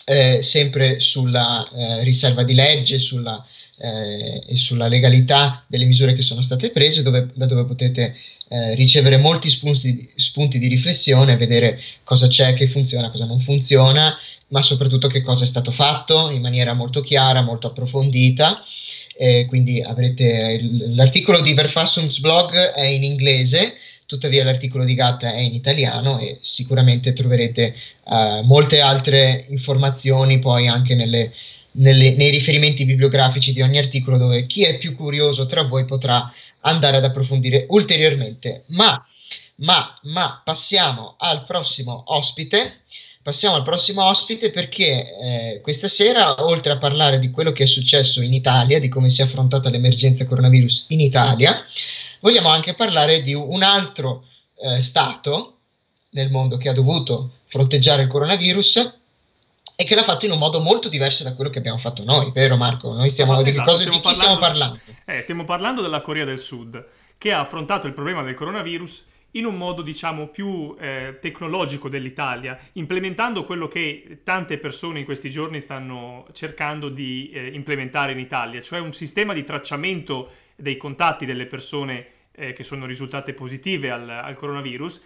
eh, sempre sulla eh, riserva di legge sulla, eh, e sulla legalità delle misure che sono state prese, dove, da dove potete eh, ricevere molti spunti, spunti di riflessione, vedere cosa c'è che funziona, cosa non funziona, ma soprattutto che cosa è stato fatto in maniera molto chiara, molto approfondita. Eh, quindi avrete il, l'articolo di Verfassungsblog è in inglese, tuttavia l'articolo di Gatta è in italiano e sicuramente troverete eh, molte altre informazioni poi anche nelle, nelle, nei riferimenti bibliografici di ogni articolo dove chi è più curioso tra voi potrà andare ad approfondire ulteriormente. Ma, ma, ma passiamo al prossimo ospite passiamo al prossimo ospite perché eh, questa sera, oltre a parlare di quello che è successo in Italia, di come si è affrontata l'emergenza coronavirus in Italia, vogliamo anche parlare di un altro eh, Stato nel mondo che ha dovuto fronteggiare il coronavirus e che l'ha fatto in un modo molto diverso da quello che abbiamo fatto noi, vero Marco? Noi stiamo, esatto, di, cosa, stiamo di chi parlando, stiamo parlando? Eh, stiamo parlando della Corea del Sud, che ha affrontato il problema del coronavirus in un modo diciamo più eh, tecnologico dell'Italia, implementando quello che tante persone in questi giorni stanno cercando di eh, implementare in Italia, cioè un sistema di tracciamento dei contatti delle persone eh, che sono risultate positive al, al coronavirus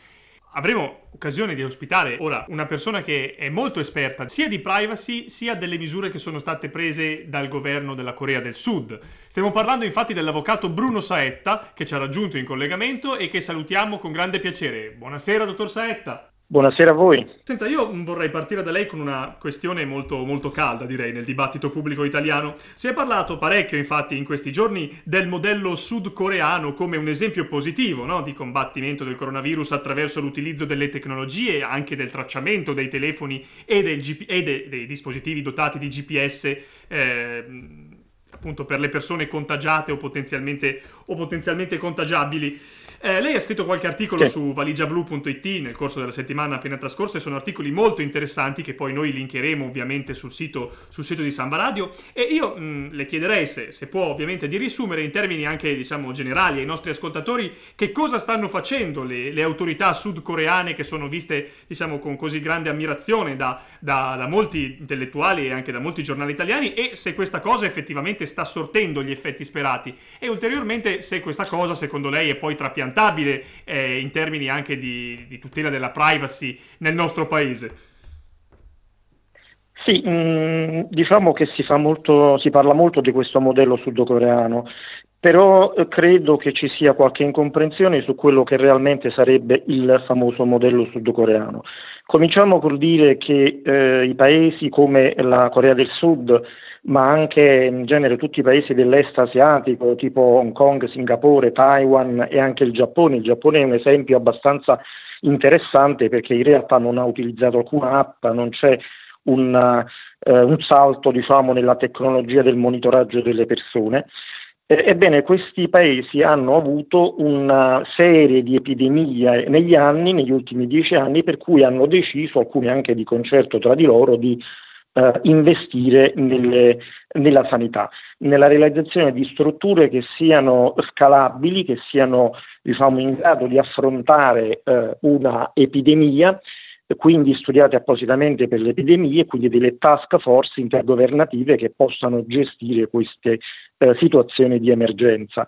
avremo occasione di ospitare ora una persona che è molto esperta sia di privacy sia delle misure che sono state prese dal governo della Corea del Sud. Stiamo parlando infatti dell'avvocato Bruno Saetta che ci ha raggiunto in collegamento e che salutiamo con grande piacere. Buonasera, dottor Saetta. Buonasera a voi. Senta, io vorrei partire da lei con una questione molto, molto calda, direi, nel dibattito pubblico italiano. Si è parlato parecchio, infatti, in questi giorni del modello sudcoreano come un esempio positivo no? di combattimento del coronavirus attraverso l'utilizzo delle tecnologie, anche del tracciamento dei telefoni e, GP- e de- dei dispositivi dotati di GPS. Eh, appunto per le persone contagiate o potenzialmente, o potenzialmente contagiabili. Eh, lei ha scritto qualche articolo sì. su valigiablu.it nel corso della settimana appena trascorsa e sono articoli molto interessanti che poi noi linkeremo ovviamente sul sito, sul sito di Samba Radio e io mh, le chiederei se, se, può ovviamente di riassumere in termini anche diciamo generali ai nostri ascoltatori che cosa stanno facendo le, le autorità sudcoreane che sono viste diciamo con così grande ammirazione da, da, da molti intellettuali e anche da molti giornali italiani e se questa cosa effettivamente sta sortendo gli effetti sperati e ulteriormente se questa cosa secondo lei è poi trapiantata piantabile eh, in termini anche di, di tutela della privacy nel nostro paese. Sì, mh, mm, diciamo che si, molto, si, parla molto di questo modello sudcoreano, però eh, credo che ci sia qualche incomprensione su quello che realmente sarebbe il famoso modello sudcoreano. Cominciamo col dire che eh, i paesi come la Corea del Sud, ma anche in genere tutti i paesi dell'est asiatico, tipo Hong Kong, Singapore, Taiwan e anche il Giappone, il Giappone è un esempio abbastanza interessante perché in realtà non ha utilizzato alcuna app, non c'è un, eh, un salto diciamo, nella tecnologia del monitoraggio delle persone. Ebbene, questi paesi hanno avuto una serie di epidemie negli anni, negli ultimi dieci anni, per cui hanno deciso, alcuni anche di concerto tra di loro, di eh, investire nelle, nella sanità, nella realizzazione di strutture che siano scalabili, che siano diciamo, in grado di affrontare eh, una epidemia quindi studiate appositamente per le epidemie, quindi delle task force intergovernative che possano gestire queste eh, situazioni di emergenza.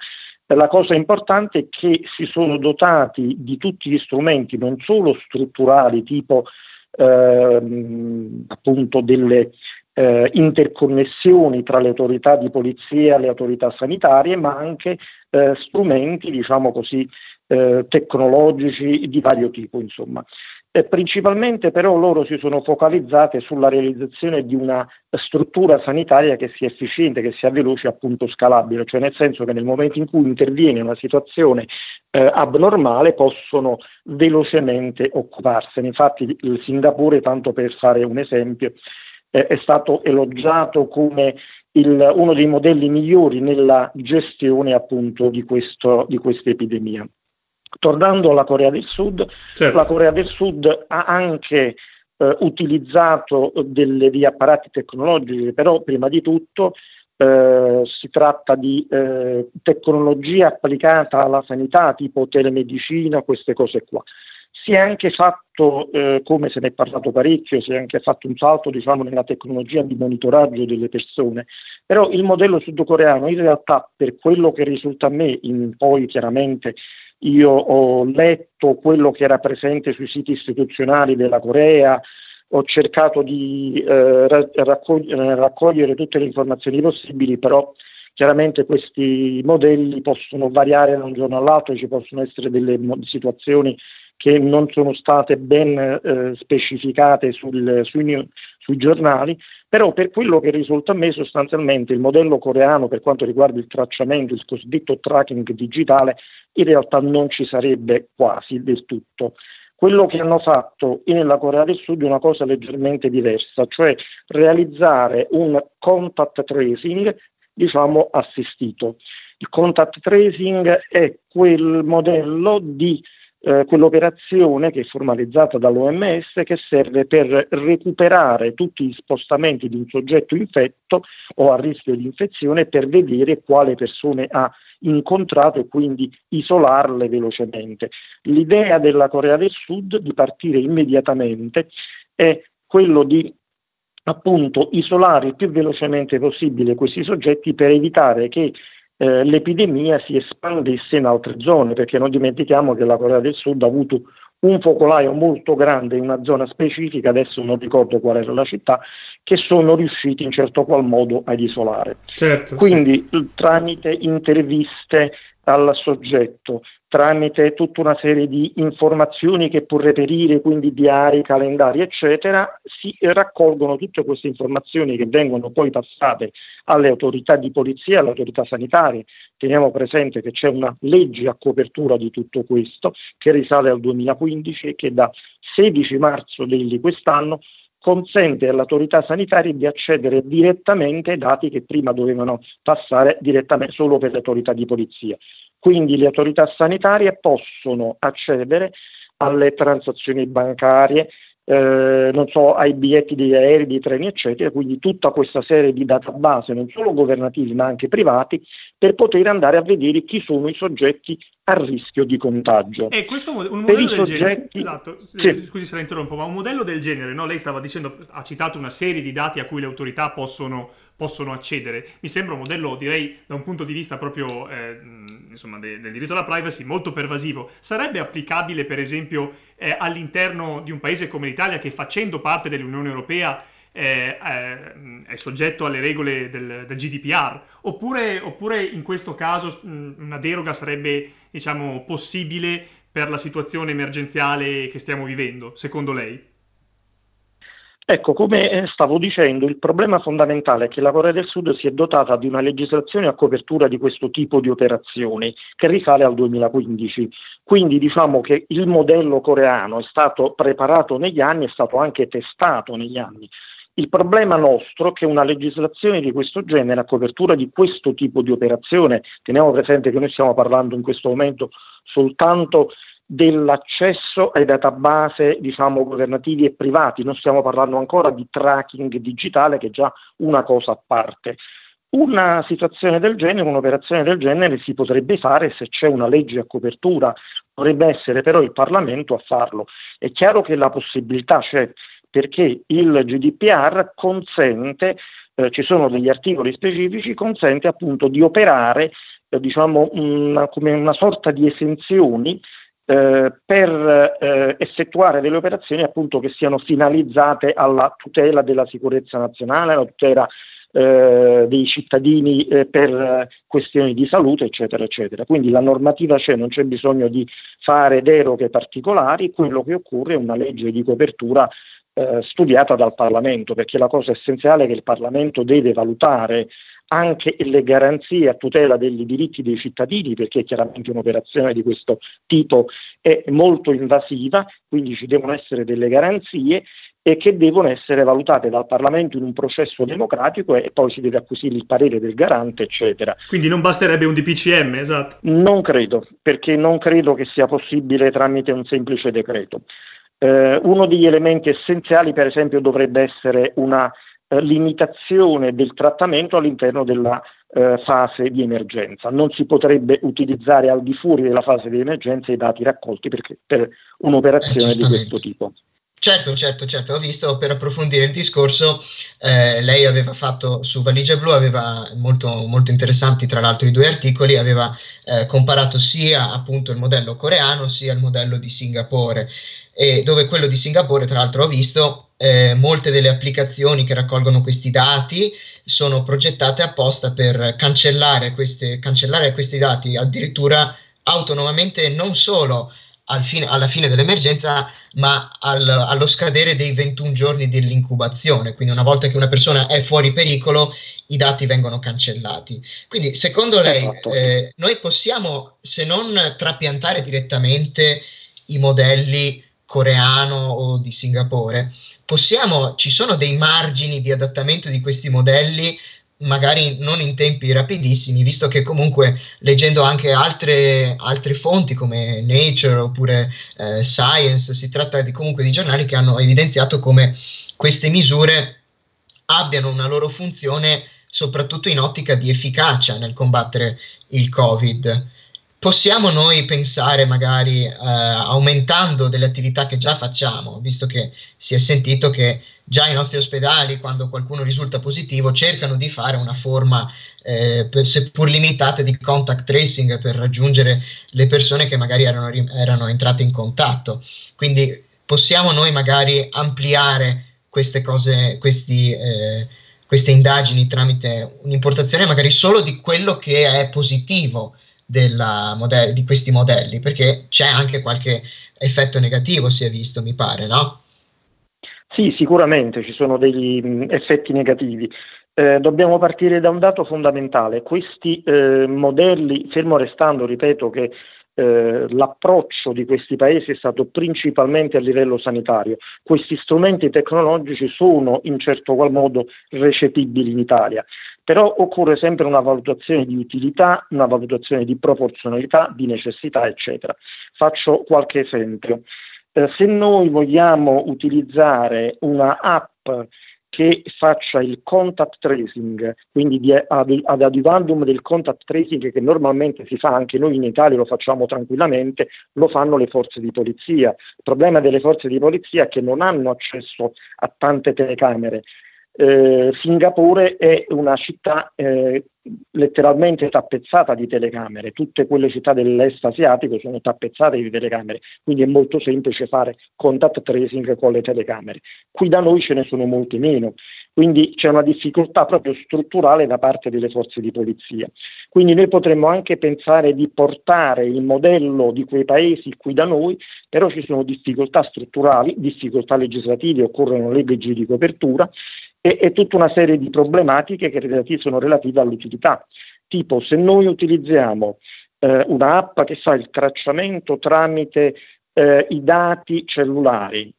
La cosa importante è che si sono dotati di tutti gli strumenti, non solo strutturali, tipo ehm, appunto delle eh, interconnessioni tra le autorità di polizia e le autorità sanitarie, ma anche eh, strumenti, diciamo così, eh, tecnologici di vario tipo. Insomma. Eh, principalmente però loro si sono focalizzate sulla realizzazione di una struttura sanitaria che sia efficiente, che sia veloce e appunto scalabile, cioè nel senso che nel momento in cui interviene una situazione eh, abnormale possono velocemente occuparsene. Infatti il Singapore, tanto per fare un esempio, eh, è stato elogiato come il, uno dei modelli migliori nella gestione appunto di, di questa epidemia. Tornando alla Corea del Sud, certo. la Corea del Sud ha anche eh, utilizzato degli apparati tecnologici, però prima di tutto eh, si tratta di eh, tecnologia applicata alla sanità, tipo telemedicina, queste cose qua. Si è anche fatto, eh, come se ne è parlato parecchio, si è anche fatto un salto diciamo, nella tecnologia di monitoraggio delle persone, però il modello sudcoreano in realtà per quello che risulta a me, in, poi chiaramente io ho letto quello che era presente sui siti istituzionali della Corea, ho cercato di eh, raccogliere, raccogliere tutte le informazioni possibili, però chiaramente questi modelli possono variare da un giorno all'altro, ci possono essere delle situazioni che non sono state ben eh, specificate sul, sui, sui, giornali, però per quello che risulta a me sostanzialmente il modello coreano per quanto riguarda il tracciamento, il cosiddetto tracking digitale, in realtà non ci sarebbe quasi del tutto. Quello che hanno fatto nella Corea del Sud è una cosa leggermente diversa, cioè realizzare un contact tracing, diciamo, assistito. Il contact tracing è quel modello di eh, quell'operazione che è formalizzata dall'OMS che serve per recuperare tutti gli spostamenti di un soggetto infetto o a rischio di infezione per vedere quale persone ha incontrato e quindi isolarle velocemente. L'idea della Corea del Sud di partire immediatamente è quello di appunto isolare il più velocemente possibile questi soggetti per evitare che eh, l'epidemia si espandesse in altre zone, perché non dimentichiamo che la Corea del Sud ha avuto un focolaio molto grande in una zona specifica, adesso non ricordo qual era la città, che sono riusciti in certo qual modo ad isolare. Certo, Quindi sì. tramite interviste al soggetto, tramite tutta una serie di informazioni che può reperire, quindi diari, calendari, eccetera, si raccolgono tutte queste informazioni che vengono poi passate alle autorità di polizia, alle autorità sanitarie. Teniamo presente che c'è una legge a copertura di tutto questo che risale al 2015 e che da 16 marzo di quest'anno consente alle autorità sanitarie di accedere direttamente ai dati che prima dovevano passare direttamente solo per le autorità di polizia. Quindi le autorità sanitarie possono accedere alle transazioni bancarie, eh, non so, ai biglietti di aerei, di treni, eccetera, quindi tutta questa serie di database, non solo governativi ma anche privati, per poter andare a vedere chi sono i soggetti a rischio di contagio. E questo un modello del soggetti... genere, esatto, sì. scusi se la interrompo, ma un modello del genere, no? lei stava dicendo, ha citato una serie di dati a cui le autorità possono possono accedere. Mi sembra un modello, direi, da un punto di vista proprio eh, insomma, de- del diritto alla privacy molto pervasivo. Sarebbe applicabile, per esempio, eh, all'interno di un paese come l'Italia che facendo parte dell'Unione Europea è, è, soggetto alle regole del, del GDPR, oppure, oppure, in questo caso una deroga sarebbe diciamo, possibile per la situazione emergenziale che stiamo vivendo, secondo lei? Ecco, come eh, stavo dicendo, il problema fondamentale è che la Corea del Sud si è dotata di una legislazione a copertura di questo tipo di operazioni che risale al 2015. Quindi diciamo che il modello coreano è stato preparato negli anni, è stato anche testato negli anni. Il problema nostro è che una legislazione di questo genere a copertura di questo tipo di operazione, teniamo presente che noi stiamo parlando in questo momento soltanto dell'accesso ai database diciamo, governativi e privati, non stiamo parlando ancora di tracking digitale che è già una cosa a parte. Una situazione del genere, un'operazione del genere si potrebbe fare se c'è una legge a copertura, dovrebbe essere però il Parlamento a farlo. È chiaro che la possibilità c'è perché il GDPR consente, eh, ci sono degli articoli specifici, consente appunto di operare eh, diciamo una, come una sorta di esenzioni eh, per eh, effettuare delle operazioni appunto che siano finalizzate alla tutela della sicurezza nazionale, alla tutela eh, dei cittadini eh, per questioni di salute, eccetera, eccetera. Quindi la normativa c'è, non c'è bisogno di fare deroghe particolari, quello che occorre è una legge di copertura eh, studiata dal Parlamento, perché la cosa essenziale è che il Parlamento deve valutare anche le garanzie a tutela dei diritti dei cittadini, perché chiaramente un'operazione di questo tipo è molto invasiva, quindi ci devono essere delle garanzie e che devono essere valutate dal Parlamento in un processo democratico e poi si deve acquisire il parere del garante, eccetera. Quindi non basterebbe un DPCM, esatto? Non credo, perché non credo che sia possibile tramite un semplice decreto. Eh, uno degli elementi essenziali, per esempio, dovrebbe essere una eh, limitazione del trattamento all'interno della eh, fase di emergenza. Non si potrebbe utilizzare al di fuori della fase di emergenza i dati raccolti perché, per un'operazione di questo tipo. Certo, certo, certo, ho visto per approfondire il discorso, eh, lei aveva fatto su Valigia Blu, aveva molto, molto interessanti tra l'altro i due articoli, aveva eh, comparato sia appunto il modello coreano sia il modello di Singapore, e dove quello di Singapore tra l'altro ho visto eh, molte delle applicazioni che raccolgono questi dati sono progettate apposta per cancellare, queste, cancellare questi dati addirittura autonomamente non solo fine, alla fine dell'emergenza, ma al, allo scadere dei 21 giorni dell'incubazione. Quindi una volta che una persona è fuori pericolo, i dati vengono cancellati. Quindi secondo lei esatto. eh, noi possiamo, se non trapiantare direttamente i modelli coreano o di Singapore, possiamo, ci sono dei margini di adattamento di questi modelli magari non in tempi rapidissimi, visto che comunque leggendo anche altre, altre fonti come Nature oppure eh, Science, si tratta di, comunque di giornali che hanno evidenziato come queste misure abbiano una loro funzione soprattutto in ottica di efficacia nel combattere il Covid possiamo noi pensare magari eh, aumentando delle attività che già facciamo, visto che si è sentito che già i nostri ospedali, quando qualcuno risulta positivo, cercano di fare una forma, eh, per, seppur limitata, di contact tracing per raggiungere le persone che magari erano, erano entrate in contatto. Quindi possiamo noi magari ampliare queste cose, questi, eh, queste indagini tramite un'importazione magari solo di quello che è positivo modelli, di questi modelli, perché c'è anche qualche effetto negativo, si è visto, mi pare, no? Sì, sicuramente ci sono degli mh, effetti negativi. Eh, dobbiamo partire da un dato fondamentale. Questi eh, modelli, fermo restando, ripeto che eh, l'approccio di questi paesi è stato principalmente a livello sanitario. Questi strumenti tecnologici sono in certo qual modo recepibili in Italia. Però occorre sempre una valutazione di utilità, una valutazione di proporzionalità, di necessità, eccetera. Faccio qualche esempio. Eh, se noi vogliamo utilizzare una app che faccia il contact tracing, quindi di, ad, ad adivandum del contact tracing che normalmente si fa anche noi in Italia, lo facciamo tranquillamente, lo fanno le forze di polizia. Il problema delle forze di polizia è che non hanno accesso a tante telecamere Eh, Singapore è una città eh, letteralmente tappezzata di telecamere, tutte quelle città dell'est asiatico sono tappezzate di telecamere, quindi è molto semplice fare contact tracing con le telecamere. Qui da noi ce ne sono molte meno, quindi c'è una difficoltà proprio strutturale da parte delle forze di polizia. Quindi noi potremmo anche pensare di portare il modello di quei paesi qui da noi, però ci sono difficoltà strutturali, difficoltà legislative, occorrono leggi di copertura e, e tutta una serie di problematiche che sono relative all'utilità. Tipo se noi utilizziamo eh, un'app che fa il tracciamento tramite eh, i dati cellulari,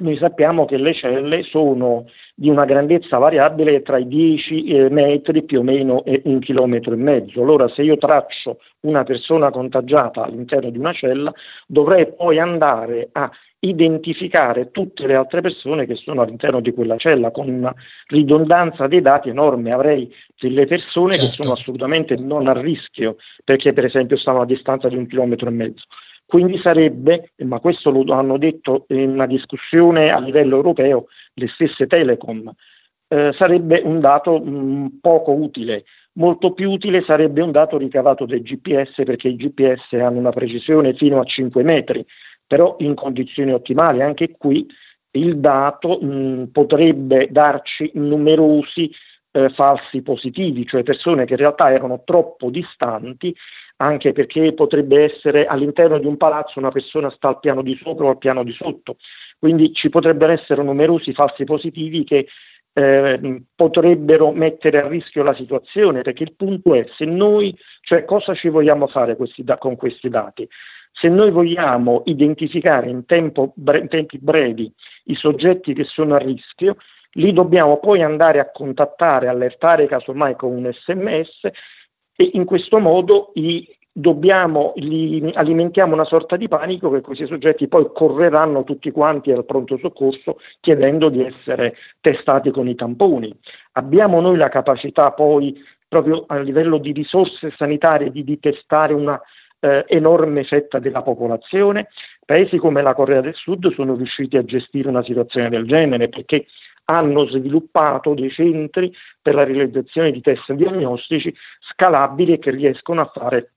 noi sappiamo che le celle sono di una grandezza variabile tra i 10 eh, metri più o meno e un chilometro e mezzo. Allora se io traccio una persona contagiata all'interno di una cella, dovrei poi andare a identificare tutte le altre persone che sono all'interno di quella cella con una ridondanza dei dati enorme. Avrei delle persone certo. che sono assolutamente non a rischio perché per esempio stanno a distanza di un chilometro e mezzo. Quindi sarebbe, ma questo lo hanno detto in una discussione a livello europeo, le stesse Telecom, eh, sarebbe un dato mh, mm, poco utile. Molto più utile sarebbe un dato ricavato dai GPS perché i GPS hanno una precisione fino a 5 metri, però in condizioni ottimali. Anche qui il dato mh, mm, potrebbe darci numerosi eh, falsi positivi, cioè persone che in realtà erano troppo distanti anche perché potrebbe essere all'interno di un palazzo una persona sta al piano di sopra o al piano di sotto, quindi ci potrebbero essere numerosi falsi positivi che eh, potrebbero mettere a rischio la situazione, perché il punto è se noi, cioè cosa ci vogliamo fare questi da, con questi dati? Se noi vogliamo identificare in, bre- in tempi brevi i soggetti che sono a rischio, li dobbiamo poi andare a contattare, allertare casomai con un sms e in questo modo i, dobbiamo, li, alimentiamo una sorta di panico che questi soggetti poi correranno tutti quanti al pronto soccorso chiedendo di essere testati con i tamponi. Abbiamo noi la capacità poi proprio a livello di risorse sanitarie di, di testare una eh, enorme fetta della popolazione. Paesi come la Corea del Sud sono riusciti a gestire una situazione del genere perché hanno sviluppato dei centri per la realizzazione di test diagnostici scalabili e che riescono a fare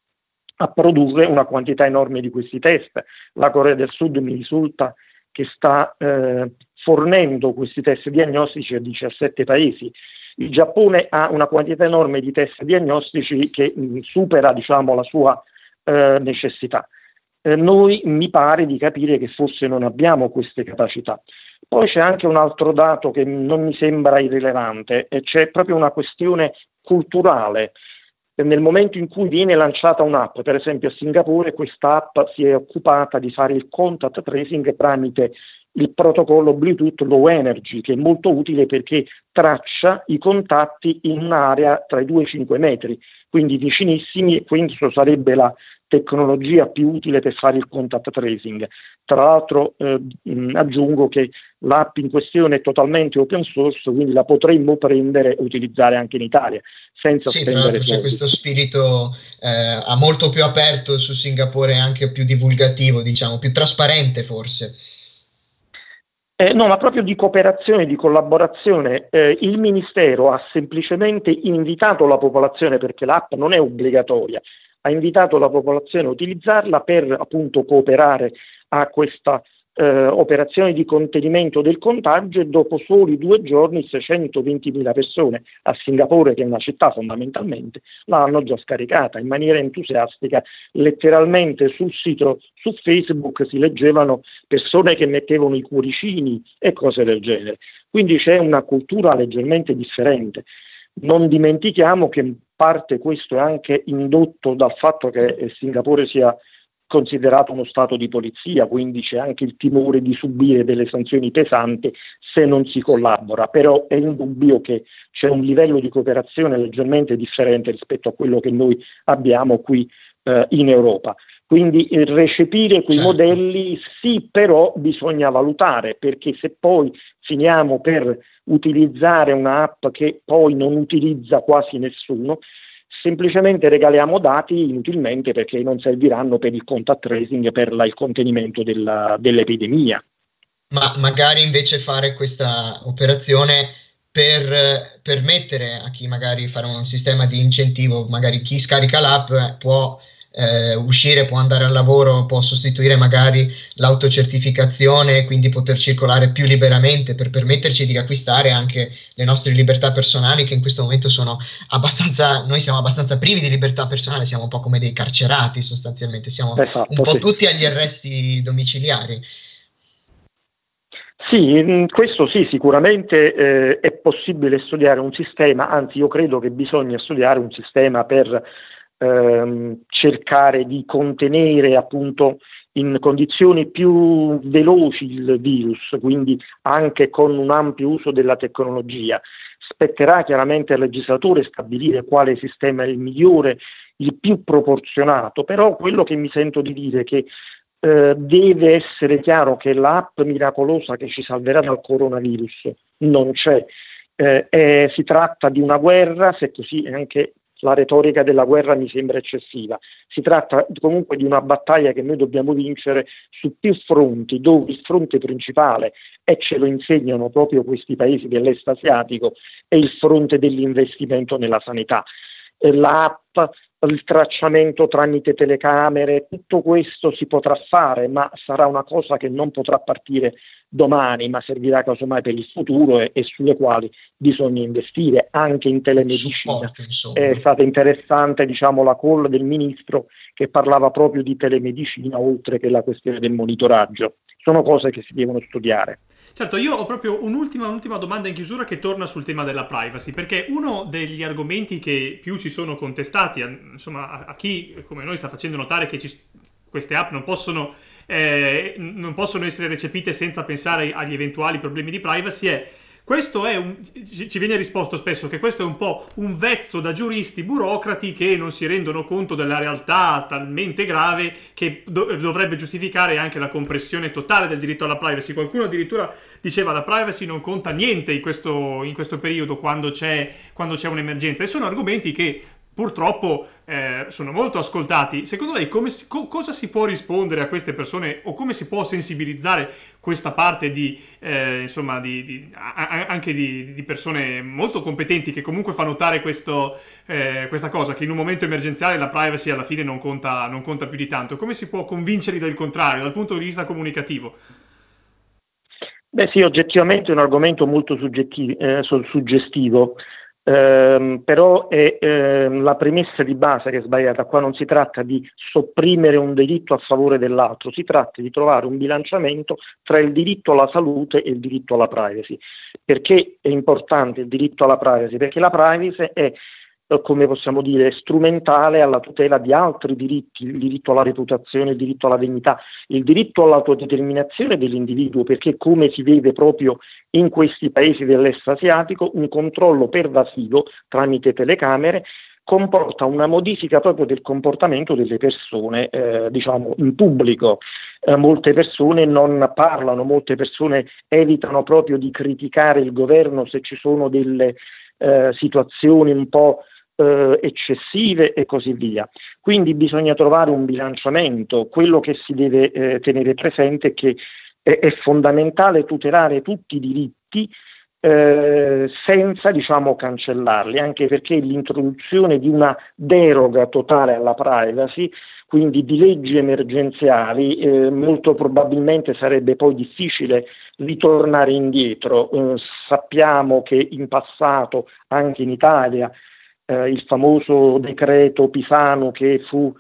a produrre una quantità enorme di questi test. La Corea del Sud mi risulta che sta eh, fornendo questi test diagnostici a 17 paesi. Il Giappone ha una quantità enorme di test diagnostici che mh, supera diciamo, la sua eh, necessità. Eh, noi mi pare di capire che forse non abbiamo queste capacità. Poi c'è anche un altro dato che non mi sembra irrilevante, e c'è proprio una questione culturale. Nel momento in cui viene lanciata un'app, per esempio a Singapore, questa app si è occupata di fare il contact tracing tramite il protocollo Bluetooth Low Energy, che è molto utile perché traccia i contatti in un'area tra i 2 e i 5 metri, quindi vicinissimi, e questo sarebbe la tecnologia più utile per fare il contact tracing. Tra l'altro eh, aggiungo che l'app in questione è totalmente open source, quindi la potremmo prendere e utilizzare anche in Italia, senza sì, spendere c'è questo spirito eh, molto più aperto su Singapore, anche più divulgativo, diciamo, più trasparente forse. Eh, no, ma proprio di cooperazione, di collaborazione. Eh, il Ministero ha semplicemente invitato la popolazione, perché l'app non è obbligatoria, ha invitato la popolazione a utilizzarla per appunto cooperare a questa eh, operazione di contenimento del contagio e dopo soli due giorni 620.000 persone a Singapore, che è una città fondamentalmente, l'hanno già scaricata in maniera entusiastica. Letteralmente sul sito, su Facebook si leggevano persone che mettevano i cuoricini e cose del genere. Quindi c'è una cultura leggermente differente. Non dimentichiamo che in parte questo è anche indotto dal fatto che Singapore sia considerato uno stato di polizia, quindi c'è anche il timore di subire delle sanzioni pesanti se non si collabora, però è indubbio che c'è un livello di cooperazione leggermente differente rispetto a quello che noi abbiamo qui eh, in Europa. Quindi eh, recepire quei certo. modelli sì, però bisogna valutare, perché se poi finiamo per utilizzare un'app che poi non utilizza quasi nessuno, semplicemente regaliamo dati inutilmente perché non serviranno per il contact tracing, per la, il contenimento della, dell'epidemia. Ma magari invece fare questa operazione per permettere a chi magari fare un sistema di incentivo, magari chi scarica l'app può eh, uscire, può andare al lavoro, può sostituire magari l'autocertificazione e quindi poter circolare più liberamente per permetterci di riacquistare anche le nostre libertà personali che in questo momento sono abbastanza, noi siamo abbastanza privi di libertà personale, siamo un po' come dei carcerati sostanzialmente, siamo esatto, un po' sì. tutti agli arresti domiciliari. Sì, questo sì, sicuramente eh, è possibile studiare un sistema, anzi io credo che bisogna studiare un sistema per ehm, cercare di contenere appunto in condizioni più veloci il virus, quindi anche con un ampio uso della tecnologia. Spetterà chiaramente al legislatore stabilire quale sistema è il migliore, il più proporzionato, però quello che mi sento di dire è che eh, deve essere chiaro che l'app miracolosa che ci salverà dal coronavirus non c'è. Eh, eh, si tratta di una guerra, se così anche la retorica della guerra mi sembra eccessiva. Si tratta comunque di una battaglia che noi dobbiamo vincere su più fronti, dove il fronte principale, e ce lo insegnano proprio questi paesi dell'est asiatico, è il fronte dell'investimento nella sanità. L'app, il tracciamento tramite telecamere, tutto questo si potrà fare, ma sarà una cosa che non potrà partire domani, ma servirà casomai per il futuro e, e sulle quali bisogna investire anche in telemedicina. Supporto, È stata interessante diciamo, la call del ministro che parlava proprio di telemedicina oltre che la questione del monitoraggio. Sono cose che si devono studiare. Certo, io ho proprio un'ultima, un'ultima, domanda in chiusura che torna sul tema della privacy, perché uno degli argomenti che più ci sono contestati, insomma, a, a chi come noi sta facendo notare che ci, queste app non possono eh, non possono essere recepite senza pensare agli eventuali problemi di privacy è questo è un, ci viene risposto spesso che questo è un po' un vezzo da giuristi burocrati che non si rendono conto della realtà talmente grave che do, dovrebbe giustificare anche la compressione totale del diritto alla privacy. Qualcuno addirittura diceva la privacy non conta niente in questo, in questo periodo quando c'è, quando c'è un'emergenza e sono argomenti che purtroppo eh, sono molto ascoltati. Secondo lei si, co- cosa si può rispondere a queste persone o come si può sensibilizzare questa parte di, eh, insomma, di, di, a- anche di, persone molto competenti che comunque fa notare questo, eh, questa cosa, che in un momento emergenziale la privacy alla fine non conta, non conta più di tanto? Come si può convincerli del contrario dal punto di vista comunicativo? Beh sì, oggettivamente è un argomento molto eh, suggestivo. Eh, però è eh, la premessa di base che è sbagliata. Qua non si tratta di sopprimere un diritto a favore dell'altro, si tratta di trovare un bilanciamento tra il diritto alla salute e il diritto alla privacy. Perché è importante il diritto alla privacy? Perché la privacy è eh, come possiamo dire, strumentale alla tutela di altri diritti, il diritto alla reputazione, il diritto alla dignità, il diritto all'autodeterminazione dell'individuo, perché come si vede proprio in questi paesi dell'est asiatico, un controllo pervasivo tramite telecamere comporta una modifica proprio del comportamento delle persone, eh, diciamo, in pubblico. Eh, molte persone non parlano, molte persone evitano proprio di criticare il governo se ci sono delle eh, situazioni un po' eh, eccessive e così via. Quindi bisogna trovare un bilanciamento. Quello che si deve eh, tenere presente è che è, è, fondamentale tutelare tutti i diritti eh, senza diciamo, cancellarli, anche perché l'introduzione di una deroga totale alla privacy quindi di leggi emergenziali, eh, molto probabilmente sarebbe poi difficile ritornare indietro. Eh, sappiamo che in passato, anche in Italia, eh, il famoso decreto Pisano che fu,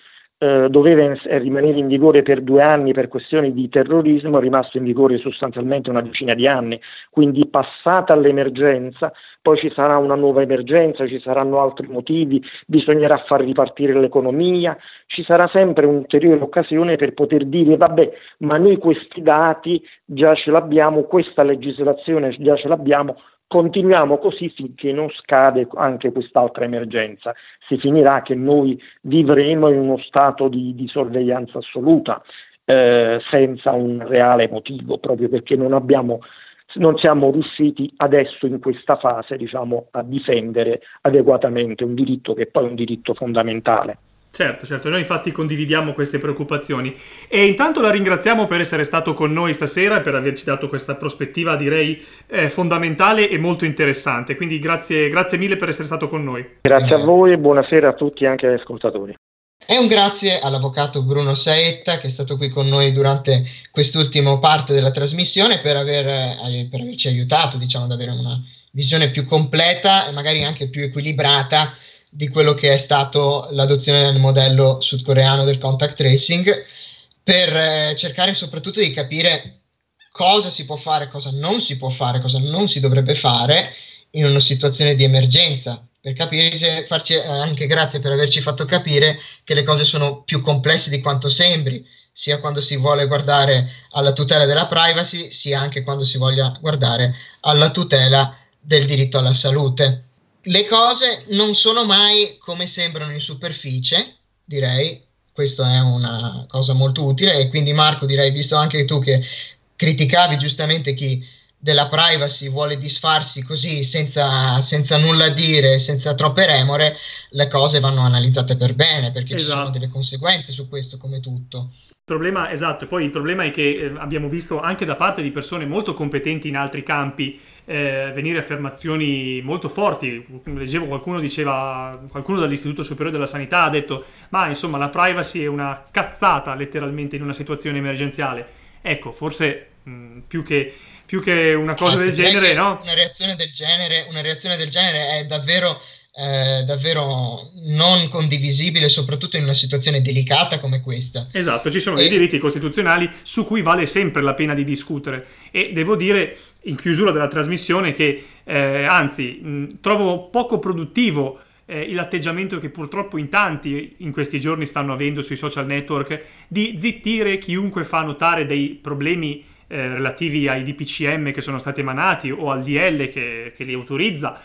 eh, doveva rimanere in vigore per due anni per questioni di terrorismo, è rimasto in vigore sostanzialmente una decina di anni, quindi passata l'emergenza, poi ci sarà una nuova emergenza, ci saranno altri motivi, bisognerà far ripartire l'economia, ci sarà sempre un'ulteriore occasione per poter dire vabbè, ma noi questi dati già ce l'abbiamo, questa legislazione già ce l'abbiamo, Continuiamo così finché non scade anche quest'altra emergenza. Si finirà che noi vivremo in uno stato di, di sorveglianza assoluta, eh, senza un reale motivo, proprio perché non, abbiamo, non siamo riusciti adesso in questa fase diciamo, a difendere adeguatamente un diritto che poi è un diritto fondamentale. Certo, certo, noi infatti condividiamo queste preoccupazioni e intanto la ringraziamo per essere stato con noi stasera e per averci dato questa prospettiva direi eh, fondamentale e molto interessante, quindi grazie, grazie mille per essere stato con noi. Grazie a voi e buonasera a tutti anche agli ascoltatori. E un grazie all'avvocato Bruno Saetta che è stato qui con noi durante quest'ultima parte della trasmissione per, aver, eh, per averci aiutato diciamo, ad avere una visione più completa e magari anche più equilibrata di quello che è stato l'adozione del modello sudcoreano del contact tracing per eh, cercare soprattutto di capire cosa si può fare, cosa non si può fare, cosa non si dovrebbe fare in una situazione di emergenza, per capire, farci eh, anche grazie per averci fatto capire che le cose sono più complesse di quanto sembri, sia quando si vuole guardare alla tutela della privacy, sia anche quando si voglia guardare alla tutela del diritto alla salute le cose non sono mai come sembrano in superficie, direi, questa è una cosa molto utile e quindi Marco direi, visto anche tu che criticavi giustamente chi della privacy vuole disfarsi così senza, senza nulla dire, senza troppe remore, le cose vanno analizzate per bene perché esatto. ci sono esatto. delle conseguenze su questo come tutto. Il problema, esatto, poi il problema è che eh, abbiamo visto anche da parte di persone molto competenti in altri campi eh, venire affermazioni molto forti. Leggevo qualcuno diceva, qualcuno dall'Istituto Superiore della Sanità ha detto, ma insomma la privacy è una cazzata letteralmente in una situazione emergenziale. Ecco, forse mh, più, che, più, che, una cosa ah, del genere, no? Una reazione del genere, una reazione del genere è davvero eh, davvero non condivisibile, soprattutto in una situazione delicata come questa. Esatto, ci sono e... dei diritti costituzionali su cui vale sempre la pena di discutere e devo dire in chiusura della trasmissione che eh, anzi mh, trovo poco produttivo eh, l'atteggiamento che purtroppo in tanti in questi giorni stanno avendo sui social network di zittire chiunque fa notare dei problemi eh, relativi ai DPCM che sono stati emanati o al DL che, che li autorizza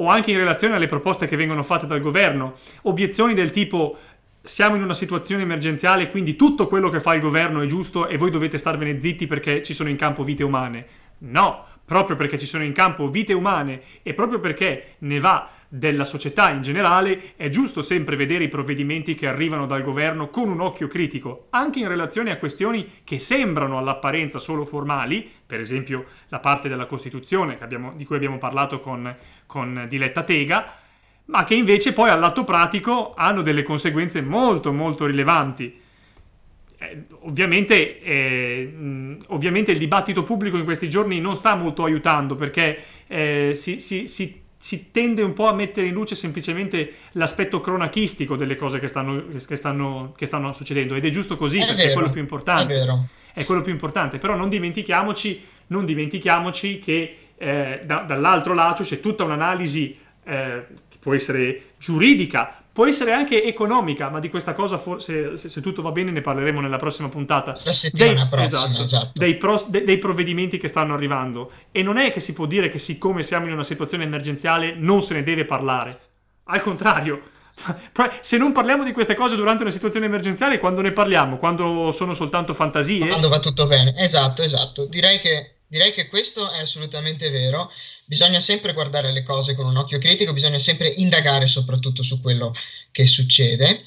o anche in relazione alle proposte che vengono fatte dal governo, obiezioni del tipo siamo in una situazione emergenziale, quindi tutto quello che fa il governo è giusto e voi dovete starvene zitti perché ci sono in campo vite umane. No, proprio perché ci sono in campo vite umane e proprio perché ne va della società in generale, è giusto sempre vedere i provvedimenti che arrivano dal governo con un occhio critico, anche in relazione a questioni che sembrano all'apparenza solo formali, per esempio la parte della Costituzione abbiamo, di cui abbiamo parlato con, con Diletta Tega, ma che invece poi all'atto pratico hanno delle conseguenze molto molto rilevanti. Eh, ovviamente, eh, ovviamente, il dibattito pubblico in questi giorni non sta molto aiutando perché eh, si, si, si si tende un po' a mettere in luce semplicemente l'aspetto cronachistico delle cose che stanno, che stanno, che stanno succedendo ed è giusto così è perché vero, è quello più importante. È, è, quello più importante, però non dimentichiamoci, non dimentichiamoci che eh, da, dall'altro lato c'è tutta un'analisi eh, che può essere giuridica, può essere anche economica, ma di questa cosa forse, se, se tutto va bene, ne parleremo nella prossima puntata. La settimana dei, prossima, esatto, esatto. Dei, pros, de, dei, provvedimenti che stanno arrivando. E non è che si può dire che siccome siamo in una situazione emergenziale non se ne deve parlare. Al contrario, se non parliamo di queste cose durante una situazione emergenziale, quando ne parliamo? Quando sono soltanto fantasie? Quando va tutto bene, esatto, esatto. Direi che, direi che questo è assolutamente vero bisogna sempre guardare le cose con un occhio critico, bisogna sempre indagare soprattutto su quello che succede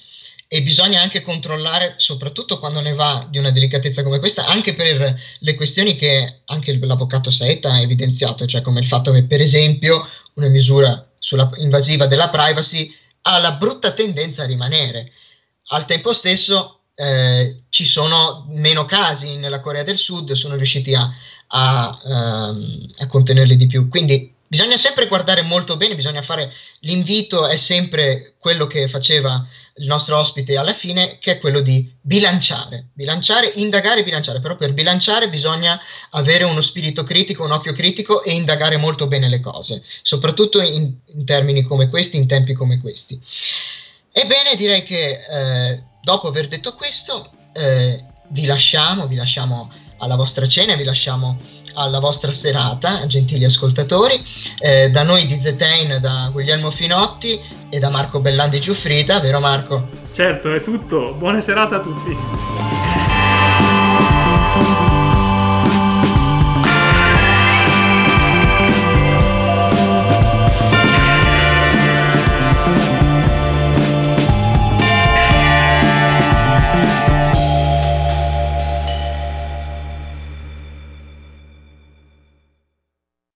e bisogna anche controllare, soprattutto quando ne va di una delicatezza come questa, anche per le questioni che anche l'avvocato Saetta ha evidenziato, cioè come il fatto che per esempio una misura sulla, invasiva della privacy ha la brutta tendenza a rimanere. Al tempo stesso eh, ci sono meno casi nella Corea del Sud, sono riusciti a, a, um, a, contenerli di più. Quindi bisogna sempre guardare molto bene, bisogna fare l'invito, è sempre quello che faceva il nostro ospite alla fine, che è quello di bilanciare, bilanciare, indagare bilanciare, però per bilanciare bisogna avere uno spirito critico, un occhio critico e indagare molto bene le cose, soprattutto in, in termini come questi, in tempi come questi. Ebbene, direi che eh, dopo aver detto questo, eh, vi lasciamo, vi lasciamo alla vostra cena, vi lasciamo alla vostra serata, gentili ascoltatori. Eh, da noi di Zetain, da Guglielmo Finotti e da Marco Bellandi Giuffrida, vero Marco? Certo, è tutto. Buona serata a tutti.